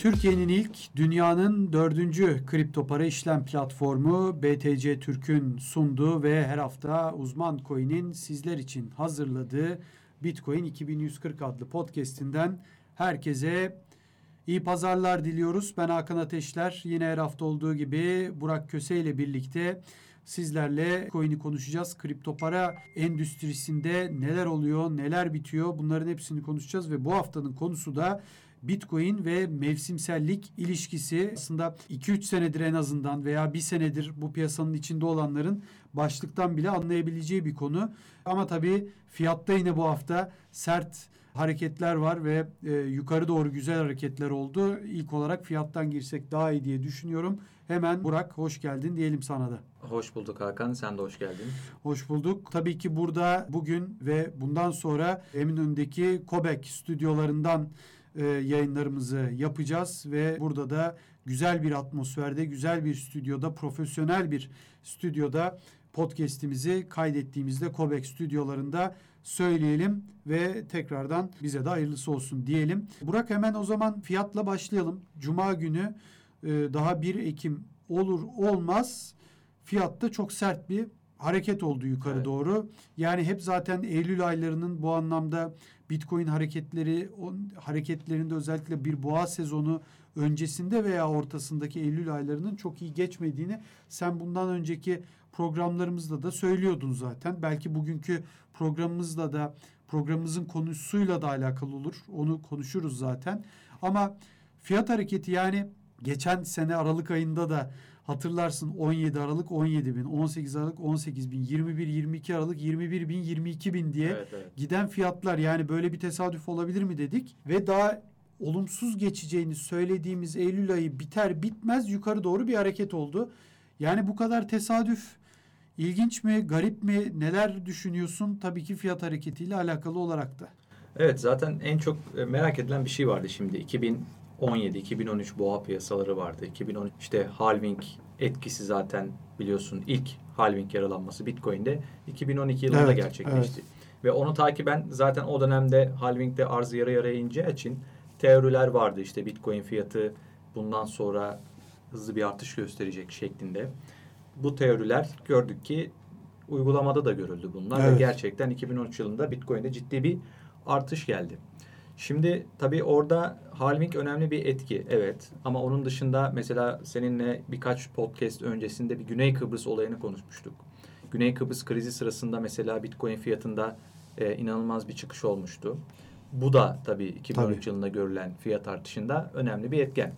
Türkiye'nin ilk, dünyanın dördüncü kripto para işlem platformu BTC Türk'ün sunduğu ve her hafta uzman coin'in sizler için hazırladığı Bitcoin 2140 adlı podcast'inden herkese iyi pazarlar diliyoruz. Ben Hakan Ateşler. Yine her hafta olduğu gibi Burak Köse ile birlikte sizlerle coin'i konuşacağız. Kripto para endüstrisinde neler oluyor, neler bitiyor bunların hepsini konuşacağız ve bu haftanın konusu da Bitcoin ve mevsimsellik ilişkisi aslında 2-3 senedir en azından veya bir senedir bu piyasanın içinde olanların başlıktan bile anlayabileceği bir konu. Ama tabii fiyatta yine bu hafta sert hareketler var ve e, yukarı doğru güzel hareketler oldu. İlk olarak fiyattan girsek daha iyi diye düşünüyorum. Hemen Burak hoş geldin diyelim sana da. Hoş bulduk Hakan. Sen de hoş geldin. Hoş bulduk. Tabii ki burada bugün ve bundan sonra Eminönü'ndeki Kobek stüdyolarından e, yayınlarımızı yapacağız ve burada da güzel bir atmosferde, güzel bir stüdyoda, profesyonel bir stüdyoda podcast'imizi kaydettiğimizde Kobek stüdyolarında söyleyelim ve tekrardan bize de hayırlısı olsun diyelim. Burak hemen o zaman fiyatla başlayalım. Cuma günü e, daha 1 Ekim olur olmaz fiyatta çok sert bir hareket oldu yukarı evet. doğru. Yani hep zaten Eylül aylarının bu anlamda Bitcoin hareketleri o hareketlerinde özellikle bir boğa sezonu öncesinde veya ortasındaki Eylül aylarının çok iyi geçmediğini sen bundan önceki programlarımızda da söylüyordun zaten. Belki bugünkü programımızla da programımızın konusuyla da alakalı olur. Onu konuşuruz zaten. Ama fiyat hareketi yani geçen sene Aralık ayında da Hatırlarsın 17 Aralık 17 bin, 18 Aralık 18 bin, 21, 22 Aralık 21 bin, 22 bin diye evet, evet. giden fiyatlar yani böyle bir tesadüf olabilir mi dedik ve daha olumsuz geçeceğini söylediğimiz Eylül ayı biter bitmez yukarı doğru bir hareket oldu. Yani bu kadar tesadüf ilginç mi, garip mi, neler düşünüyorsun? Tabii ki fiyat hareketiyle alakalı olarak da. Evet zaten en çok e, merak edilen bir şey vardı şimdi. 2000 2017-2013 boğa piyasaları vardı. 2013 işte halving etkisi zaten biliyorsun ilk halving yaralanması Bitcoin'de 2012 yılında evet, gerçekleşti. Evet. Ve onu takiben zaten o dönemde halvingde arz yarı yarıya ineceği için teoriler vardı işte Bitcoin fiyatı bundan sonra hızlı bir artış gösterecek şeklinde. Bu teoriler gördük ki uygulamada da görüldü bunlar evet. ve gerçekten 2013 yılında Bitcoin'de ciddi bir artış geldi. Şimdi tabii orada halving önemli bir etki evet ama onun dışında mesela seninle birkaç podcast öncesinde bir Güney Kıbrıs olayını konuşmuştuk. Güney Kıbrıs krizi sırasında mesela Bitcoin fiyatında e, inanılmaz bir çıkış olmuştu. Bu da tabii 2013 tabii. yılında görülen fiyat artışında önemli bir etken.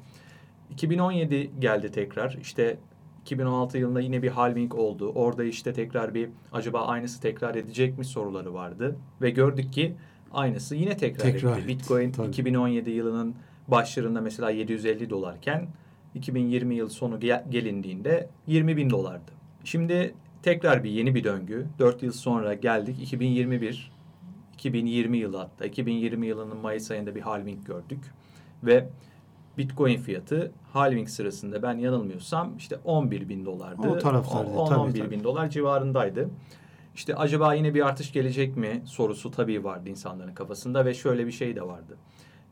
2017 geldi tekrar. İşte 2016 yılında yine bir halving oldu. Orada işte tekrar bir acaba aynısı tekrar edecek mi soruları vardı. Ve gördük ki aynısı yine tekrar, tekrar etti. Bitcoin tabii. 2017 yılının başlarında mesela 750 dolarken 2020 yıl sonu gelindiğinde 20 bin dolardı. Şimdi tekrar bir yeni bir döngü. 4 yıl sonra geldik 2021. 2020 yılı hatta 2020 yılının Mayıs ayında bir halving gördük. Ve Bitcoin fiyatı halving sırasında ben yanılmıyorsam işte 11 bin dolardı. O taraflarda 10-11 bin dolar civarındaydı. İşte acaba yine bir artış gelecek mi sorusu tabii vardı insanların kafasında ve şöyle bir şey de vardı.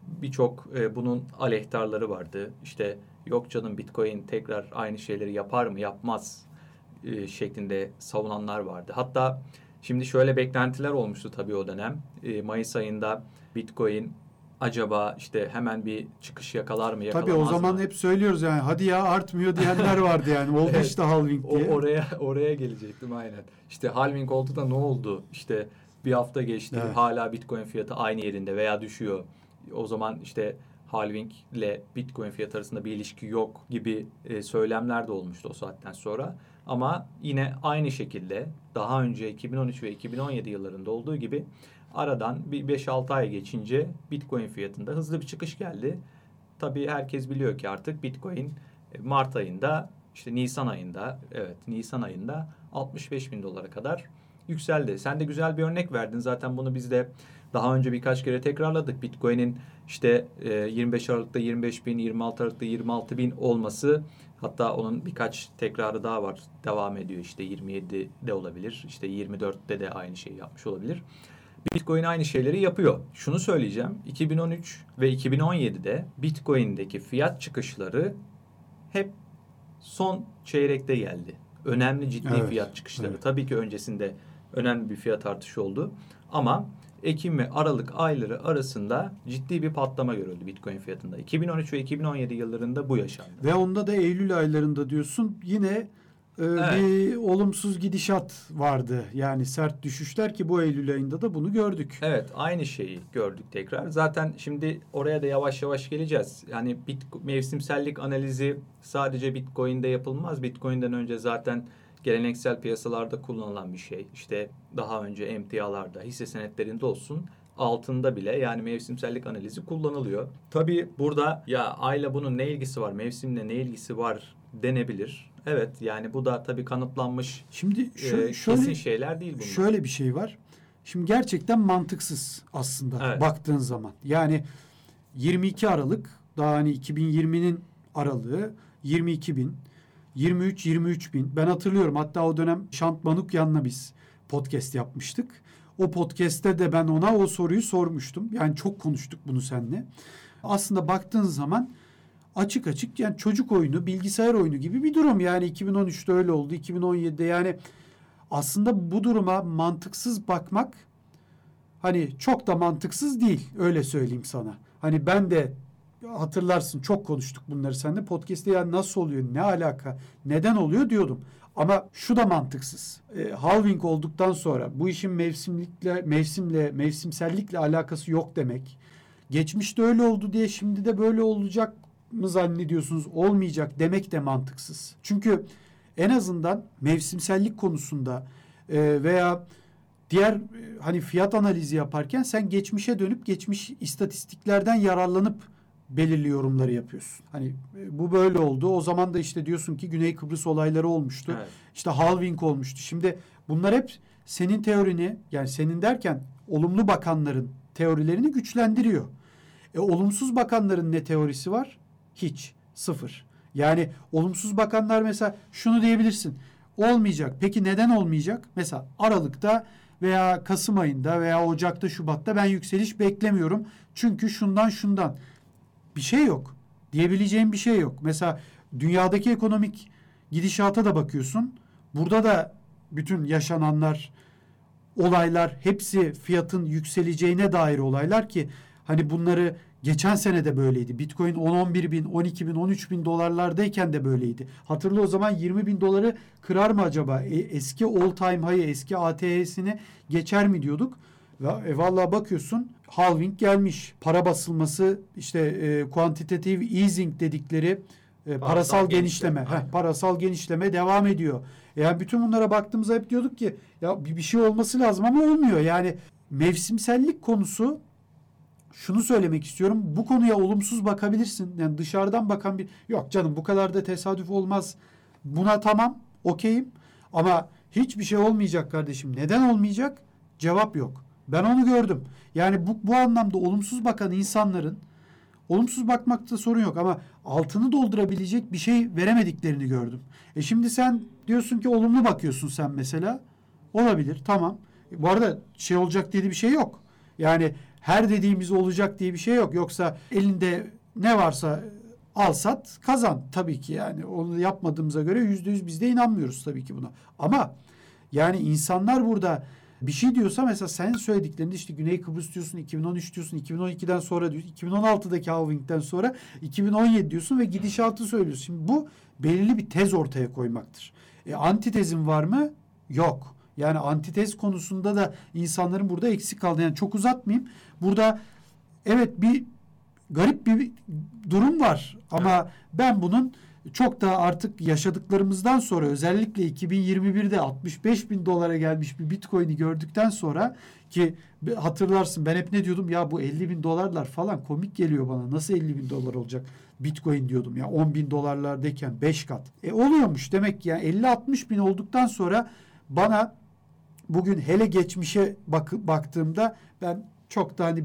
Birçok e, bunun aleyhtarları vardı. İşte yok canım Bitcoin tekrar aynı şeyleri yapar mı yapmaz e, şeklinde savunanlar vardı. Hatta şimdi şöyle beklentiler olmuştu tabii o dönem. E, Mayıs ayında Bitcoin acaba işte hemen bir çıkış yakalar mı yakalamaz Tabii o zaman mı? hep söylüyoruz yani hadi ya artmıyor diyenler vardı yani oldu evet, işte halving diye. O, oraya oraya gelecektim aynen. İşte halving oldu da ne oldu? İşte bir hafta geçti evet. hala bitcoin fiyatı aynı yerinde veya düşüyor. O zaman işte halving ile bitcoin fiyatı arasında bir ilişki yok gibi e, söylemler de olmuştu o saatten sonra. Ama yine aynı şekilde daha önce 2013 ve 2017 yıllarında olduğu gibi Aradan bir 5-6 ay geçince Bitcoin fiyatında hızlı bir çıkış geldi. Tabii herkes biliyor ki artık Bitcoin e, Mart ayında işte Nisan ayında evet Nisan ayında 65 bin dolara kadar yükseldi. Sen de güzel bir örnek verdin. Zaten bunu biz de daha önce birkaç kere tekrarladık. Bitcoin'in işte 25 e, Aralık'ta 25 bin, 26 Aralık'ta 26 bin olması hatta onun birkaç tekrarı daha var. Devam ediyor işte 27'de olabilir. işte 24'te de aynı şeyi yapmış olabilir. Bitcoin aynı şeyleri yapıyor. Şunu söyleyeceğim. 2013 ve 2017'de Bitcoin'deki fiyat çıkışları hep son çeyrekte geldi. Önemli ciddi evet, fiyat çıkışları. Evet. Tabii ki öncesinde önemli bir fiyat artışı oldu. Ama Ekim ve Aralık ayları arasında ciddi bir patlama görüldü Bitcoin fiyatında. 2013 ve 2017 yıllarında bu yaşandı. Ve onda da Eylül aylarında diyorsun yine e, evet. bir olumsuz gidişat vardı. Yani sert düşüşler ki bu Eylül ayında da bunu gördük. Evet aynı şeyi gördük tekrar. Zaten şimdi oraya da yavaş yavaş geleceğiz. Yani bit, mevsimsellik analizi sadece Bitcoin'de yapılmaz. Bitcoin'den önce zaten geleneksel piyasalarda kullanılan bir şey. İşte daha önce emtialarda, hisse senetlerinde olsun altında bile yani mevsimsellik analizi kullanılıyor. Tabii burada ya ayla bunun ne ilgisi var, mevsimle ne ilgisi var denebilir. Evet yani bu da tabii kanıtlanmış Şimdi şu, e, şöyle, kesin şeyler değil bunlar. Şöyle bir şey var. Şimdi gerçekten mantıksız aslında evet. baktığın zaman. Yani 22 Aralık daha hani 2020'nin aralığı 22 bin 23-23 bin. Ben hatırlıyorum hatta o dönem Şant Manukyan'la biz podcast yapmıştık. O podcast'te de ben ona o soruyu sormuştum. Yani çok konuştuk bunu seninle. Aslında baktığın zaman açık açık yani çocuk oyunu, bilgisayar oyunu gibi bir durum. Yani 2013'te öyle oldu, 2017'de yani aslında bu duruma mantıksız bakmak hani çok da mantıksız değil öyle söyleyeyim sana. Hani ben de hatırlarsın çok konuştuk bunları seninle. Podcast'te ya nasıl oluyor, ne alaka, neden oluyor diyordum. Ama şu da mantıksız. E, halving olduktan sonra bu işin mevsimlikle, mevsimle, mevsimsellikle alakası yok demek. Geçmişte öyle oldu diye şimdi de böyle olacak mı zannediyorsunuz? Olmayacak demek de mantıksız. Çünkü en azından mevsimsellik konusunda e, veya diğer e, hani fiyat analizi yaparken sen geçmişe dönüp geçmiş istatistiklerden yararlanıp belirli yorumları yapıyorsun. Hani e, bu böyle oldu. O zaman da işte diyorsun ki Güney Kıbrıs olayları olmuştu. Evet. İşte halving olmuştu. Şimdi bunlar hep senin teorini yani senin derken olumlu bakanların teorilerini güçlendiriyor. E, olumsuz bakanların ne teorisi var? Hiç. Sıfır. Yani olumsuz bakanlar mesela şunu diyebilirsin. Olmayacak. Peki neden olmayacak? Mesela Aralık'ta veya Kasım ayında veya Ocak'ta, Şubat'ta ben yükseliş beklemiyorum. Çünkü şundan şundan bir şey yok. Diyebileceğim bir şey yok. Mesela dünyadaki ekonomik gidişata da bakıyorsun. Burada da bütün yaşananlar, olaylar hepsi fiyatın yükseleceğine dair olaylar ki hani bunları geçen sene de böyleydi. Bitcoin 10-11 bin, 12 bin, 13 bin dolarlardayken de böyleydi. Hatırla o zaman 20 bin doları kırar mı acaba? E, eski all time high, eski ATH'sini geçer mi diyorduk. Ve e, vallahi bakıyorsun halving gelmiş. Para basılması işte e, quantitative easing dedikleri e, parasal, parasal genişleme. genişleme. Heh, parasal genişleme devam ediyor. Yani bütün bunlara baktığımızda hep diyorduk ki ya bir, bir şey olması lazım ama olmuyor. Yani mevsimsellik konusu şunu söylemek istiyorum. Bu konuya olumsuz bakabilirsin. Yani dışarıdan bakan bir yok canım bu kadar da tesadüf olmaz. Buna tamam okeyim ama hiçbir şey olmayacak kardeşim. Neden olmayacak? Cevap yok. Ben onu gördüm. Yani bu, bu anlamda olumsuz bakan insanların olumsuz bakmakta sorun yok ama altını doldurabilecek bir şey veremediklerini gördüm. E şimdi sen diyorsun ki olumlu bakıyorsun sen mesela. Olabilir tamam. Bu arada şey olacak diye bir şey yok. Yani her dediğimiz olacak diye bir şey yok. Yoksa elinde ne varsa al sat kazan tabii ki yani onu yapmadığımıza göre yüzde yüz biz de inanmıyoruz tabii ki buna. Ama yani insanlar burada bir şey diyorsa mesela sen söylediklerinde işte Güney Kıbrıs diyorsun, 2013 diyorsun, 2012'den sonra diyorsun, 2016'daki halvingden sonra 2017 diyorsun ve gidişatı söylüyorsun. Şimdi bu belirli bir tez ortaya koymaktır. E, antitezin var mı? Yok. Yani antitez konusunda da insanların burada eksik kaldı. Yani çok uzatmayayım. Burada evet bir garip bir durum var. Ama evet. ben bunun çok da artık yaşadıklarımızdan sonra özellikle 2021'de 65 bin dolara gelmiş bir bitcoin'i gördükten sonra ki hatırlarsın ben hep ne diyordum? Ya bu 50 bin dolarlar falan komik geliyor bana. Nasıl 50 bin dolar olacak bitcoin diyordum ya. 10 bin dolarlardayken 5 kat. E oluyormuş. Demek ki yani 50-60 bin olduktan sonra bana bugün hele geçmişe bak baktığımda ben çok da hani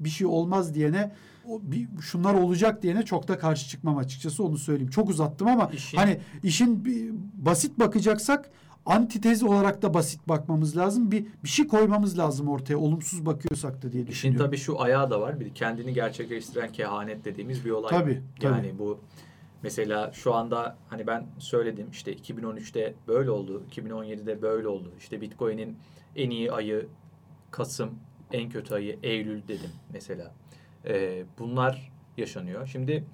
bir şey olmaz diyene o bir, şunlar olacak diyene çok da karşı çıkmam açıkçası onu söyleyeyim. Çok uzattım ama işin, hani işin bir, basit bakacaksak antitez olarak da basit bakmamız lazım. Bir bir şey koymamız lazım ortaya olumsuz bakıyorsak da diye İşin düşünüyorum. tabii şu ayağı da var. Bir kendini gerçekleştiren kehanet dediğimiz bir olay. Tabii, tabii. Yani bu mesela şu anda hani ben söyledim işte 2013'te böyle oldu, 2017'de böyle oldu. İşte Bitcoin'in en iyi ayı Kasım, en kötü ayı Eylül dedim mesela. Ee, bunlar yaşanıyor. Şimdi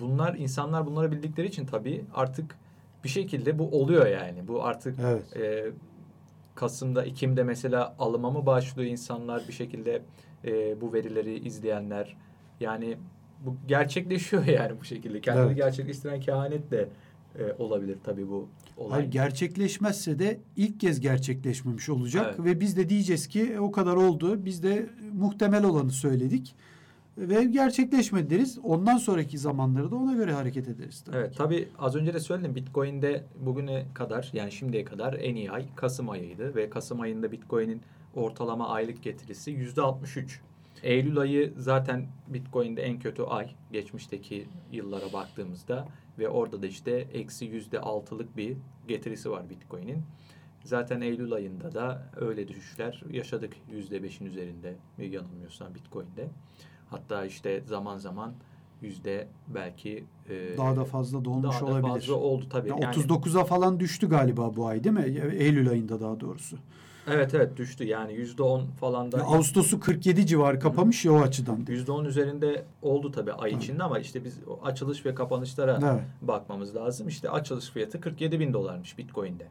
bunlar insanlar bunları bildikleri için tabii artık bir şekilde bu oluyor yani. Bu artık Evet. e, Kasım'da, Ekim'de mesela alıma mı başlıyor insanlar bir şekilde e, bu verileri izleyenler. Yani bu gerçekleşiyor yani bu şekilde. Kendini Evet. gerçekleştiren kehanet de e, olabilir tabii bu olay. Hayır, gerçekleşmezse de ilk kez gerçekleşmemiş olacak Evet. ve biz de diyeceğiz ki "E, o kadar oldu. Biz de muhtemel olanı söyledik ve gerçekleşmedi deriz. Ondan sonraki zamanları da ona göre hareket ederiz. Tabii. Evet tabii az önce de söyledim Bitcoin'de bugüne kadar yani şimdiye kadar en iyi ay Kasım ayıydı ve Kasım ayında Bitcoin'in ortalama aylık getirisi yüzde 63. Eylül ayı zaten Bitcoin'de en kötü ay geçmişteki yıllara baktığımızda ve orada da işte eksi yüzde altılık bir getirisi var Bitcoin'in. Zaten Eylül ayında da öyle düşüşler yaşadık yüzde beşin üzerinde bir yanılmıyorsam Bitcoin'de. Hatta işte zaman zaman yüzde belki e, Daha da fazla dolmuş daha da olabilir. fazla oldu tabii. Ya Yani- 39'a falan düştü galiba bu ay değil mi? Eylül ayında daha doğrusu. Evet evet düştü yani yüzde on falan da Ya Ağustos'u 47 civarı kapamış ya o açıdan. yüzde on üzerinde oldu tabii ay Tabii. içinde ama işte biz açılış ve kapanışlara Evet. bakmamız lazım. İşte açılış fiyatı 47 bin dolarmış Bitcoin'de.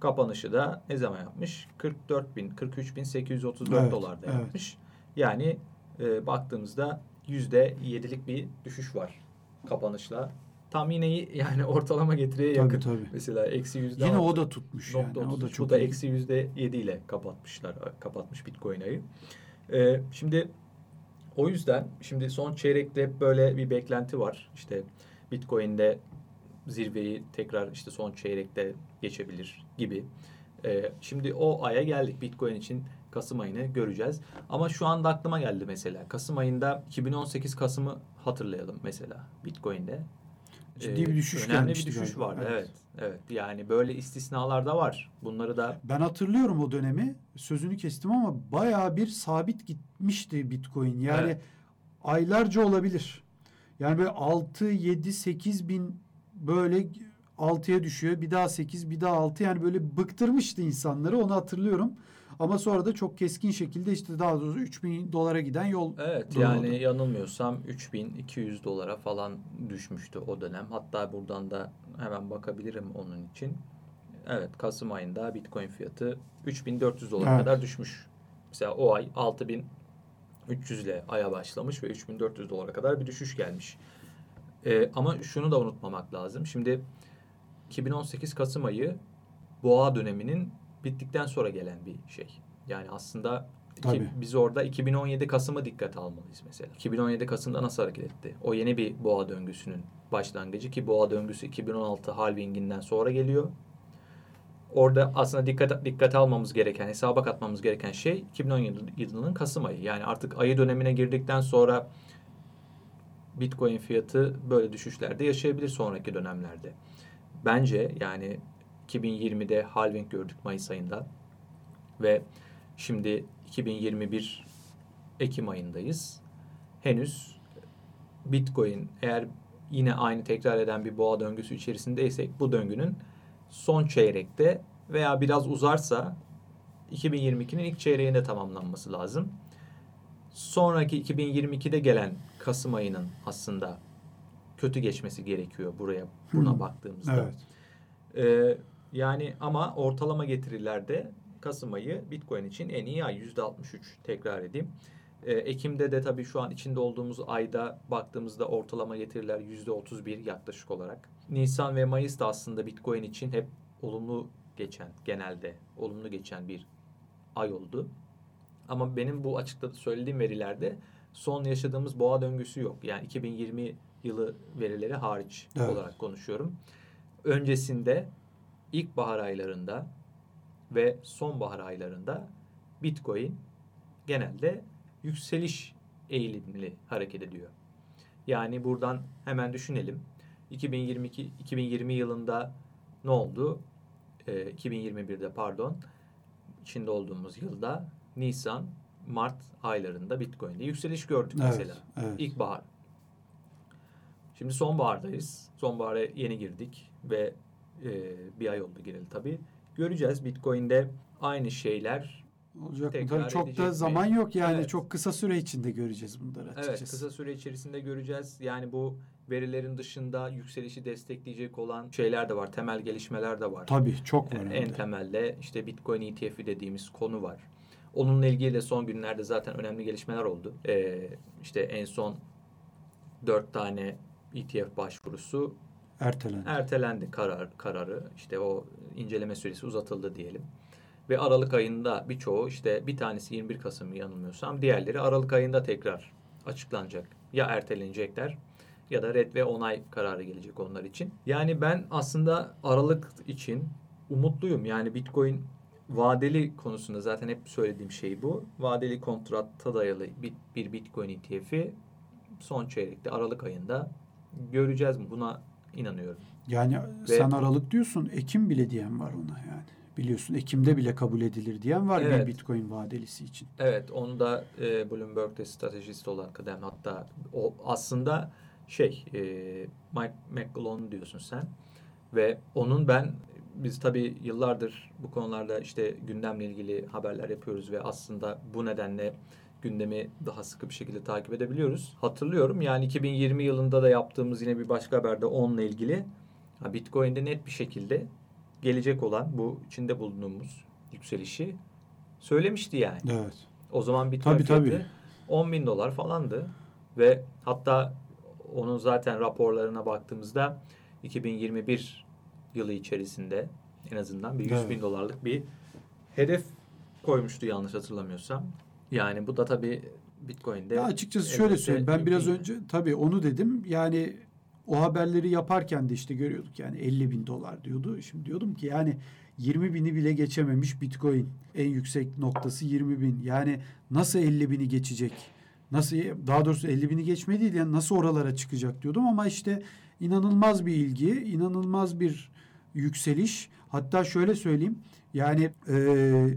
Kapanışı da ne zaman yapmış? 44 bin, 43 bin 834 Evet, dolarda evet. yapmış. Yani e, baktığımızda yüzde yedilik bir düşüş var kapanışla. Tam yine yani ortalama getiriye Tabii yakın. tabii. Mesela eksi yüzde Yine o da tutmuş yani. Nokta O da çok Bu da eksi yüzde yedi ile kapatmışlar. Kapatmış Bitcoin ayı. Ee, şimdi o yüzden şimdi son çeyrekte hep böyle bir beklenti var. İşte Bitcoin'de zirveyi tekrar işte son çeyrekte geçebilir gibi. Ee, şimdi o aya geldik. Bitcoin için Kasım ayını göreceğiz. Ama şu anda aklıma geldi mesela. Kasım ayında 2018 Kasım'ı hatırlayalım mesela Bitcoin'de. Ciddi bir düşüş Önemli bir düşüş galiba. vardı. Evet. Evet. Evet. Yani böyle istisnalar da var. Bunları da Ben hatırlıyorum o dönemi. Sözünü kestim ama bayağı bir sabit gitmişti Bitcoin. Yani Evet. aylarca olabilir. Yani böyle 6, 7, 8 bin böyle 6'ya düşüyor. Bir daha 8, bir daha 6. Yani böyle bıktırmıştı insanları. Onu hatırlıyorum. Ama sonra da çok keskin şekilde işte daha doğrusu 3 bin dolara giden yol Evet yani yanılmıyorsam 3200 dolara falan düşmüştü o dönem. Hatta buradan da hemen bakabilirim onun için. Evet Kasım ayında Bitcoin fiyatı 3400 dolara Evet. kadar düşmüş. Mesela o ay 6300 ile aya başlamış ve 3400 dolara kadar bir düşüş gelmiş. Ee, ama şunu da unutmamak lazım. Şimdi 2018 Kasım ayı boğa döneminin bittikten sonra gelen bir şey. Yani aslında Tabii. biz orada 2017 Kasım'ı dikkate almalıyız mesela. 2017 Kasım'da nasıl hareket etti? O yeni bir boğa döngüsünün başlangıcı ki boğa döngüsü 2016 halvinginden sonra geliyor. Orada aslında dikkat dikkate almamız gereken, hesaba katmamız gereken şey 2017 yılının Kasım ayı. Yani artık ayı dönemine girdikten sonra Bitcoin fiyatı böyle düşüşlerde yaşayabilir sonraki dönemlerde. Bence yani 2020'de halving gördük Mayıs ayında ve şimdi 2021 Ekim ayındayız. Henüz Bitcoin eğer yine aynı tekrar eden bir boğa döngüsü içerisindeysek bu döngünün son çeyrekte veya biraz uzarsa 2022'nin ilk çeyreğinde tamamlanması lazım. Sonraki 2022'de gelen Kasım ayının aslında kötü geçmesi gerekiyor buraya buna Hmm. baktığımızda. Evet. Ee, yani ama ortalama getirilerde Kasım ayı Bitcoin için en iyi ay %63 tekrar edeyim. Ee, Ekim'de de tabii şu an içinde olduğumuz ayda baktığımızda ortalama getiriler %31 yaklaşık olarak. Nisan ve Mayıs da aslında Bitcoin için hep olumlu geçen genelde olumlu geçen bir ay oldu. Ama benim bu açıkta söylediğim verilerde son yaşadığımız boğa döngüsü yok. Yani 2020 yılı verileri hariç Evet. olarak konuşuyorum. Öncesinde ilkbahar aylarında ve sonbahar aylarında Bitcoin genelde yükseliş eğilimli hareket ediyor. Yani buradan hemen düşünelim. 2022 2020 yılında ne oldu? e, 2021'de pardon içinde olduğumuz yılda Nisan, Mart aylarında Bitcoin'de yükseliş gördük Evet, mesela. evet. İlkbahar. Şimdi sonbahardayız. Sonbahara yeni girdik ve e, bir ay oldu gireli tabii. Göreceğiz Bitcoin'de aynı şeyler Olacak? Tekrar Tabii çok da mi? zaman yok yani Evet. çok kısa süre içinde göreceğiz bunları açıkçası. Evet kısa süre içerisinde göreceğiz. Yani bu verilerin dışında yükselişi destekleyecek olan şeyler de var. Temel gelişmeler de var. Tabii çok var. En, hem en de. temelde işte Bitcoin ETF'i dediğimiz konu var. Onunla ilgili de son günlerde zaten önemli gelişmeler oldu. Ee, işte en son dört tane ETF başvurusu Ertelendi. ertelendi karar kararı. İşte o inceleme süresi uzatıldı diyelim. Ve Aralık ayında birçoğu işte bir tanesi 21 Kasım yanılmıyorsam diğerleri Aralık ayında tekrar açıklanacak. Ya ertelenecekler ya da red ve onay kararı gelecek onlar için. Yani ben aslında Aralık için umutluyum. Yani Bitcoin vadeli konusunda zaten hep söylediğim şey bu. Vadeli kontratta dayalı bir, Bitcoin ETF'i son çeyrekte Aralık ayında göreceğiz mi? Buna inanıyorum. Yani Ve- sen Aralık diyorsun Ekim bile diyen var ona yani. Biliyorsun Ekim'de bile kabul edilir diyen var Evet. bir Bitcoin vadelisi için. Evet, onu da e, Bloomberg'de stratejist olan kıdem hatta o aslında şey e, Mike McClellan diyorsun sen ve onun ben biz tabii yıllardır bu konularda işte gündemle ilgili haberler yapıyoruz ve aslında bu nedenle gündemi daha sıkı bir şekilde takip edebiliyoruz. Hatırlıyorum yani 2020 yılında da yaptığımız yine bir başka haberde onunla ilgili Bitcoin'de net bir şekilde gelecek olan bu içinde bulunduğumuz yükselişi söylemişti yani. Evet. O zaman Bitcoin Tabii, fiyatı tabii. 10 bin dolar falandı. Ve hatta onun zaten raporlarına baktığımızda 2021 yılı içerisinde en azından bir 100 bin Evet. dolarlık bir hedef koymuştu yanlış hatırlamıyorsam. Yani bu da tabii Bitcoin'de Ya açıkçası şöyle söyleyeyim. Ben biraz önce tabii onu dedim. Yani o haberleri yaparken de işte görüyorduk yani 50 bin dolar diyordu. Şimdi diyordum ki yani 20 bini bile geçememiş Bitcoin. En yüksek noktası 20 bin. Yani nasıl 50 bini geçecek? Nasıl daha doğrusu 50 bini geçmediydi yani nasıl oralara çıkacak diyordum ama işte inanılmaz bir ilgi, inanılmaz bir yükseliş. Hatta şöyle söyleyeyim yani e,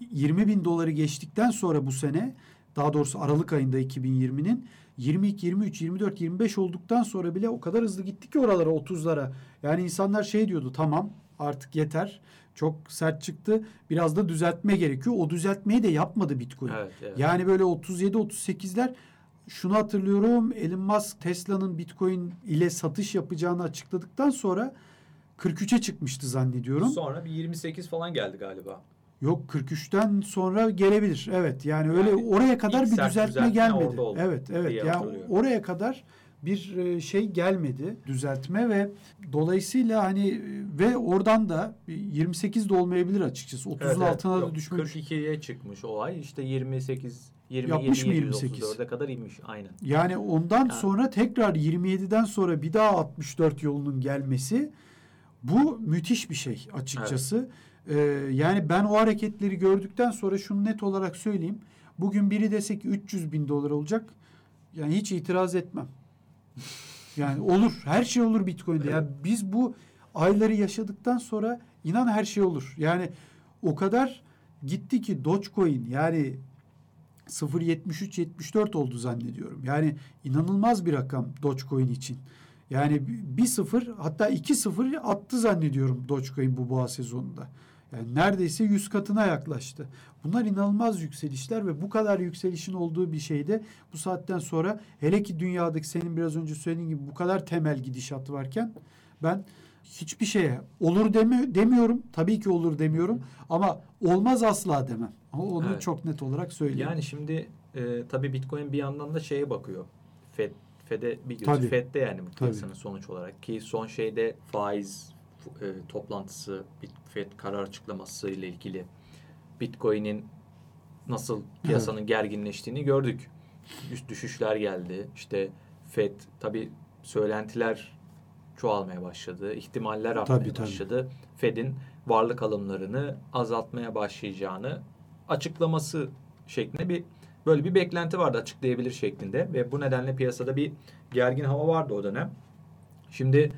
20 bin doları geçtikten sonra bu sene daha doğrusu Aralık ayında 2020'nin 22, 23, 24, 25 olduktan sonra bile o kadar hızlı gitti ki oralara 30'lara. Yani insanlar şey diyordu tamam artık yeter. Çok sert çıktı. Biraz da düzeltme gerekiyor. O düzeltmeyi de yapmadı Bitcoin. Evet, evet. Yani böyle 37 38'ler şunu hatırlıyorum. Elon Musk Tesla'nın Bitcoin ile satış yapacağını açıkladıktan sonra 43'e çıkmıştı zannediyorum. Sonra bir 28 falan geldi galiba. Yok 43'ten sonra gelebilir. Evet yani öyle Yani oraya kadar bir düzeltme gelmedi. Evet evet. diye Yani oraya kadar bir e, şey gelmedi düzeltme ve dolayısıyla hani e, ve oradan da 28 de olmayabilir açıkçası. 30'un Evet, evet. altına da Yok, düşme. 42'ye çıkmış o ay. İşte 28 27 Yapmış mı 734'e 28? kadar inmiş aynen. Yani ondan Yani- sonra tekrar 27'den sonra bir daha 64 yolunun gelmesi bu müthiş bir şey açıkçası. Ee, yani ben o hareketleri gördükten sonra şunu net olarak söyleyeyim. Bugün biri desek 300 bin dolar olacak. Yani hiç itiraz etmem. Yani olur. Her şey olur Bitcoin'de. Yani biz bu ayları yaşadıktan sonra inan her şey olur. Yani o kadar gitti ki Dogecoin yani 0.73-74 oldu zannediyorum. Yani inanılmaz bir rakam Dogecoin için. Yani bir sıfır hatta iki sıfır attı zannediyorum Dogecoin bu boğa sezonunda. Yani neredeyse 100 katına yaklaştı. Bunlar inanılmaz yükselişler ve bu kadar yükselişin olduğu bir şeyde bu saatten sonra hele ki dünyadaki senin biraz önce söylediğin gibi bu kadar temel gidişat varken ben hiçbir şeye olur demi demiyorum. Tabii ki olur demiyorum ama olmaz asla demem. Ama onu Evet. çok net olarak söyleyeyim. Yani şimdi e, tabii Bitcoin bir yandan da şeye bakıyor. Fed Fed'e bir gözü. Fed'de yani bu piyasanın sonuç olarak ki son şeyde faiz e, toplantısı Fed karar açıklaması ile ilgili Bitcoin'in nasıl piyasanın gerginleştiğini gördük. Üst düşüşler geldi. İşte Fed tabii söylentiler çoğalmaya başladı. ihtimaller artmaya Tabii, tabii. başladı. Fed'in varlık alımlarını azaltmaya başlayacağını açıklaması şeklinde bir böyle bir beklenti vardı açıklayabilir şeklinde ve bu nedenle piyasada bir gergin hava vardı o dönem. Şimdi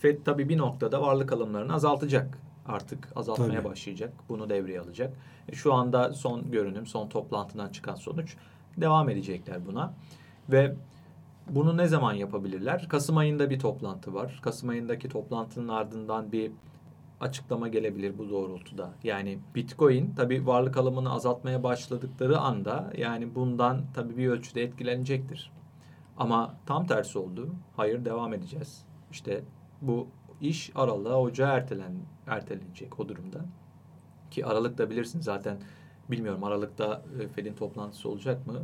Fed tabii bir noktada varlık alımlarını azaltacak. Artık azaltmaya Tabii. başlayacak. Bunu devreye alacak. E, şu anda son görünüm, son toplantıdan çıkan sonuç devam edecekler buna. Ve bunu ne zaman yapabilirler? Kasım ayında bir toplantı var. Kasım ayındaki toplantının ardından bir açıklama gelebilir bu doğrultuda. Yani Bitcoin tabi varlık alımını azaltmaya başladıkları anda yani bundan tabi bir ölçüde etkilenecektir. Ama tam tersi oldu. Hayır devam edeceğiz. İşte bu iş Aralık'a Ocağa ertelen, ertelenecek o durumda. Ki Aralık'ta bilirsin zaten bilmiyorum Aralık'ta e, Fed'in toplantısı olacak mı?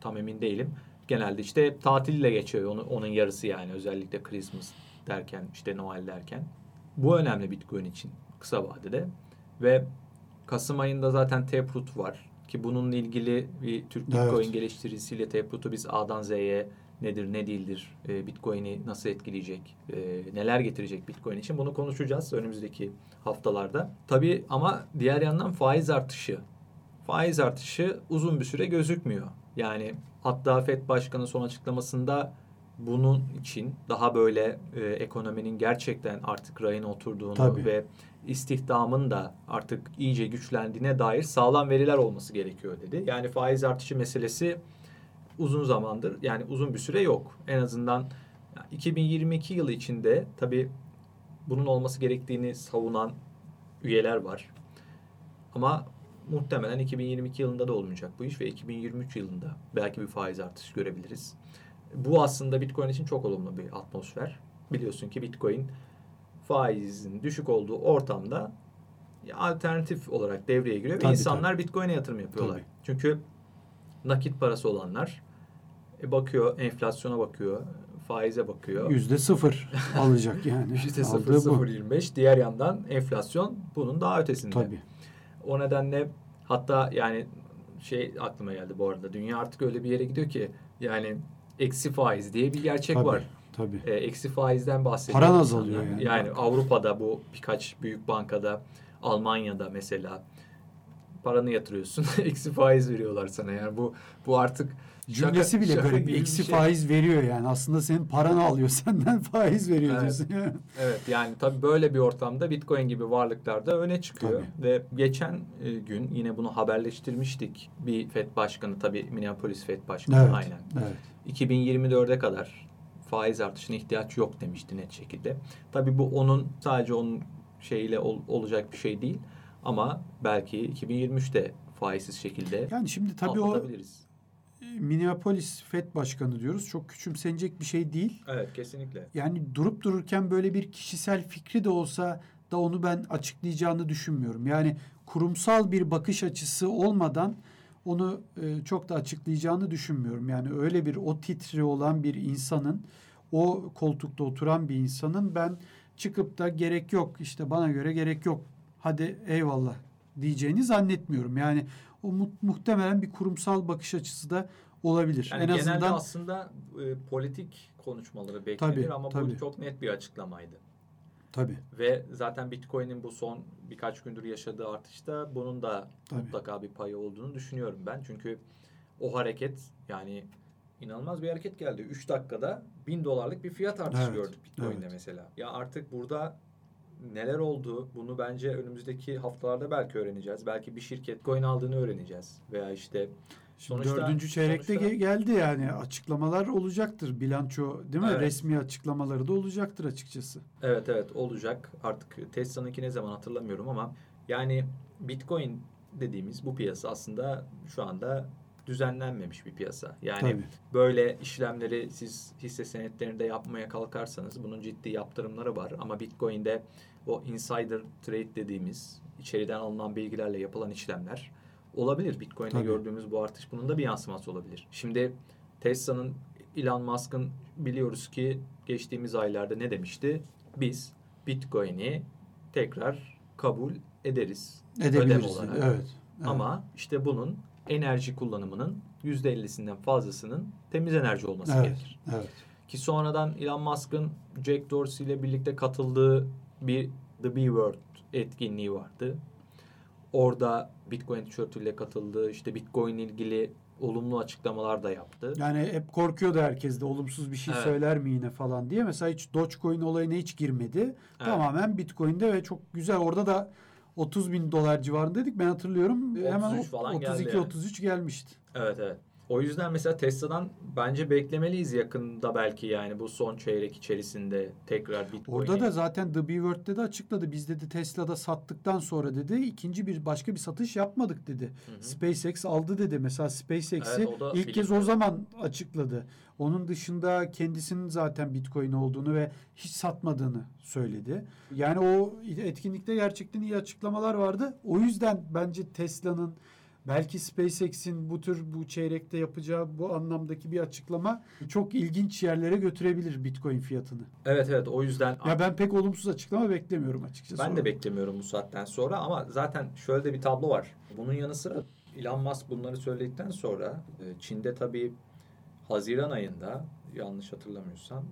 Tam emin değilim. Genelde işte tatille geçiyor onu, onun yarısı yani özellikle Christmas derken işte Noel derken. Bu önemli Bitcoin için kısa vadede. Ve Kasım ayında zaten Taproot var. Ki bununla ilgili bir Türk Bitcoin Evet. geliştiricisiyle Taproot'u biz A'dan Z'ye nedir ne değildir, e, Bitcoin'i nasıl etkileyecek, e, neler getirecek Bitcoin için bunu konuşacağız önümüzdeki haftalarda. Tabii ama diğer yandan faiz artışı. Faiz artışı uzun bir süre gözükmüyor. Yani hatta FED Başkanı son açıklamasında bunun için daha böyle e, ekonominin gerçekten artık rayına oturduğunu Tabii. ve istihdamın da artık iyice güçlendiğine dair sağlam veriler olması gerekiyor dedi. Yani faiz artışı meselesi uzun zamandır yani uzun bir süre yok. En azından 2022 yılı içinde tabii bunun olması gerektiğini savunan üyeler var. Ama muhtemelen 2022 yılında da olmayacak bu iş ve 2023 yılında belki bir faiz artışı görebiliriz. Bu aslında Bitcoin için çok olumlu bir atmosfer. Biliyorsun ki Bitcoin faizin düşük olduğu ortamda alternatif olarak devreye giriyor Tabii, ve insanlar Bitcoin'e yatırım yapıyorlar. Tabii. Çünkü nakit parası olanlar e, bakıyor, enflasyona bakıyor, faize bakıyor. Yüzde sıfır alacak yani. Yüzde sıfır sıfır yirmi beş. Diğer yandan enflasyon bunun daha ötesinde. Tabii. O nedenle hatta yani şey aklıma geldi bu arada. Dünya artık öyle bir yere gidiyor ki yani eksi faiz diye bir gerçek Tabii. var. Tabii. E, eksi faizden bahsediyor. Paran azalıyor yani. Yani Avrupa'da bu birkaç büyük bankada, Almanya'da mesela paranı yatırıyorsun. eksi faiz veriyorlar sana. Yani bu bu artık Cümlesi şaka- bile şaka garip. Eksi şey. faiz veriyor yani. Aslında senin paranı alıyor. Senden faiz veriyor Evet. diyorsun. Evet yani tabii böyle bir ortamda Bitcoin gibi varlıklar da öne çıkıyor. Tabii. Ve geçen e, gün yine bunu haberleştirmiştik. Bir FED başkanı tabii Minneapolis FED başkanı Evet. aynen. Evet. 2024'e kadar faiz artışına ihtiyaç yok demişti net şekilde. Tabii bu onun sadece onun şeyiyle ol- olacak bir şey değil. Ama belki 2023'te faizsiz şekilde Yani şimdi tabii o. Minneapolis FED başkanı diyoruz. Çok küçümsenecek bir şey değil. Evet kesinlikle. Yani durup dururken böyle bir kişisel fikri de olsa da onu ben açıklayacağını düşünmüyorum. Yani kurumsal bir bakış açısı olmadan onu e, çok da açıklayacağını düşünmüyorum. Yani öyle bir o titri olan bir insanın, o koltukta oturan bir insanın ben çıkıp da gerek yok işte bana göre gerek yok hadi eyvallah diyeceğini zannetmiyorum. Yani o mu- muhtemelen bir kurumsal bakış açısı da olabilir. Yani en genelde azından aslında e, politik konuşmaları beklenir Tabii, ama tabii. bu çok net bir açıklamaydı. tabii Ve zaten Bitcoin'in bu son birkaç gündür yaşadığı artışta bunun da Tabii. mutlaka bir payı olduğunu düşünüyorum ben. Çünkü o hareket yani inanılmaz bir hareket geldi. 3 dakikada 1000 dolarlık bir fiyat artışı Evet, gördük Bitcoin'de evet. mesela. Ya artık burada neler oldu bunu bence önümüzdeki haftalarda belki öğreneceğiz. Belki bir şirket coin aldığını öğreneceğiz. Veya işte Şimdi Sonuçta- dördüncü çeyrekte sonuçta- ge- geldi yani açıklamalar olacaktır bilanço değil mi? Evet. Resmi açıklamaları da olacaktır açıkçası. Evet evet olacak. Artık Tesla'nınki ne zaman hatırlamıyorum ama yani Bitcoin dediğimiz bu piyasa aslında şu anda düzenlenmemiş bir piyasa. Yani Tabii. böyle işlemleri siz hisse senetlerinde yapmaya kalkarsanız bunun ciddi yaptırımları var ama Bitcoin'de o insider trade dediğimiz içeriden alınan bilgilerle yapılan işlemler olabilir. Bitcoin'de Tabii. gördüğümüz bu artış bunun da bir yansıması olabilir. Şimdi Tesla'nın Elon Musk'ın biliyoruz ki geçtiğimiz aylarda ne demişti? Biz Bitcoin'i tekrar kabul ederiz. Edebiliriz. olarak. Evet. evet. Ama işte bunun enerji kullanımının %50'sinden fazlasının temiz enerji olması evet. gerekir. Evet. Ki sonradan Elon Musk'ın Jack Dorsey ile birlikte katıldığı bir The B World etkinliği vardı. Orada Bitcoin tişörtüyle katıldı. İşte Bitcoin ilgili olumlu açıklamalar da yaptı. Yani hep korkuyordu herkes de olumsuz bir şey Evet. söyler mi yine falan diye. Mesela hiç Dogecoin olayına hiç girmedi. Tamamen Bitcoin'de ve çok güzel. Orada da 30 bin dolar civarında dedik. Ben hatırlıyorum. 33 Hemen falan geldi 32 yani. 33 gelmişti. Evet evet. O yüzden mesela Tesla'dan bence beklemeliyiz yakında belki yani bu son çeyrek içerisinde tekrar Bitcoin'i. Orada da zaten The B-Word'de de açıkladı. Biz dedi Tesla'da sattıktan sonra dedi ikinci bir başka bir satış yapmadık dedi. Hı hı. SpaceX aldı dedi. Mesela SpaceX'i Evet, ilk kez o zaman açıkladı. Onun dışında kendisinin zaten Bitcoin olduğunu ve hiç satmadığını söyledi. Yani o etkinlikte gerçekten iyi açıklamalar vardı. O yüzden bence Tesla'nın belki SpaceX'in bu tür bu çeyrekte yapacağı bu anlamdaki bir açıklama çok ilginç yerlere götürebilir Bitcoin fiyatını. Evet evet o yüzden Ya ben pek olumsuz açıklama beklemiyorum açıkçası. Ben de beklemiyorum bu saatten sonra ama zaten şöyle de bir tablo var. Bunun yanı sıra Elon Musk bunları söyledikten sonra e, Çin'de tabii Haziran ayında yanlış hatırlamıyorsam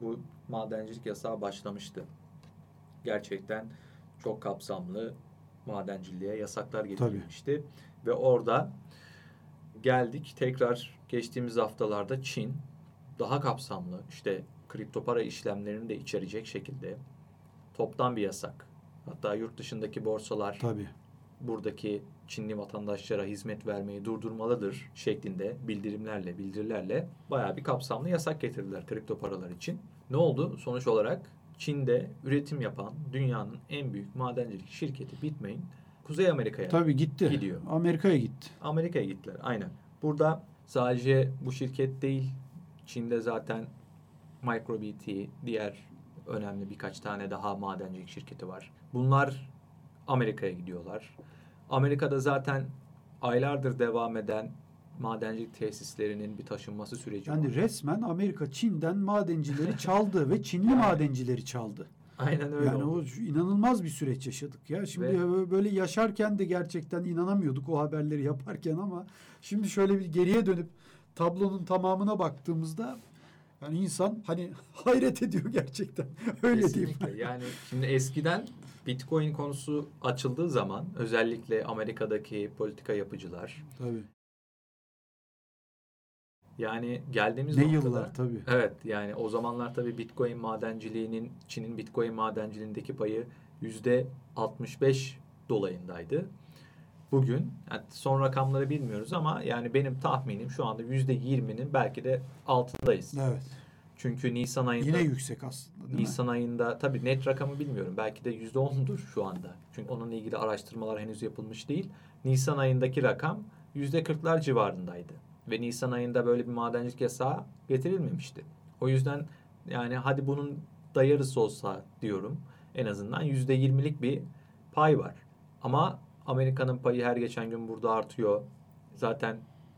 bu madencilik yasağı başlamıştı. Gerçekten çok kapsamlı madenciliğe yasaklar getirilmişti. Ve orada geldik tekrar geçtiğimiz haftalarda Çin daha kapsamlı işte kripto para işlemlerini de içerecek şekilde toptan bir yasak. Hatta yurt dışındaki borsalar Tabii. buradaki Çinli vatandaşlara hizmet vermeyi durdurmalıdır şeklinde bildirimlerle, bildirilerle bayağı bir kapsamlı yasak getirdiler kripto paralar için. Ne oldu? Sonuç olarak Çin'de üretim yapan dünyanın en büyük madencilik şirketi Bitmain Kuzey Amerika'ya Tabii gitti. Gidiyor. Amerika'ya gitti. Amerika'ya gittiler. Aynen. Burada sadece bu şirket değil, Çin'de zaten MicroBT, diğer önemli birkaç tane daha madencilik şirketi var. Bunlar Amerika'ya gidiyorlar. Amerika'da zaten aylardır devam eden madencilik tesislerinin bir taşınması süreci Yani var. resmen Amerika Çin'den madencileri çaldı ve Çinli madencileri çaldı. Aynen öyle yani oldu. o inanılmaz bir süreç yaşadık ya. Şimdi Ve- böyle yaşarken de gerçekten inanamıyorduk o haberleri yaparken ama şimdi şöyle bir geriye dönüp tablonun tamamına baktığımızda yani insan hani hayret ediyor gerçekten. Öyle diyeyim. Kesinlikle. Yani şimdi eskiden Bitcoin konusu açıldığı zaman özellikle Amerika'daki politika yapıcılar Tabii. Yani geldiğimiz Ne noktada yıllar tabii. Evet yani o zamanlar tabii Bitcoin madenciliğinin Çin'in Bitcoin madenciliğindeki payı yüzde 65 dolayındaydı. Bugün yani son rakamları bilmiyoruz ama yani benim tahminim şu anda yüzde 20'nin belki de altındayız. Evet. Çünkü Nisan ayında Yine yüksek aslında değil mi? Nisan ayında tabii net rakamı bilmiyorum. Belki de yüzde ondur şu anda. Çünkü onunla ilgili araştırmalar henüz yapılmış değil. Nisan ayındaki rakam yüzde kırklar civarındaydı. Ve Nisan ayında böyle bir madencilik yasağı getirilmemişti. O yüzden yani hadi bunun da yarısı olsa diyorum. En azından yüzde yirmilik bir pay var. Ama Amerika'nın payı her geçen gün burada artıyor. Zaten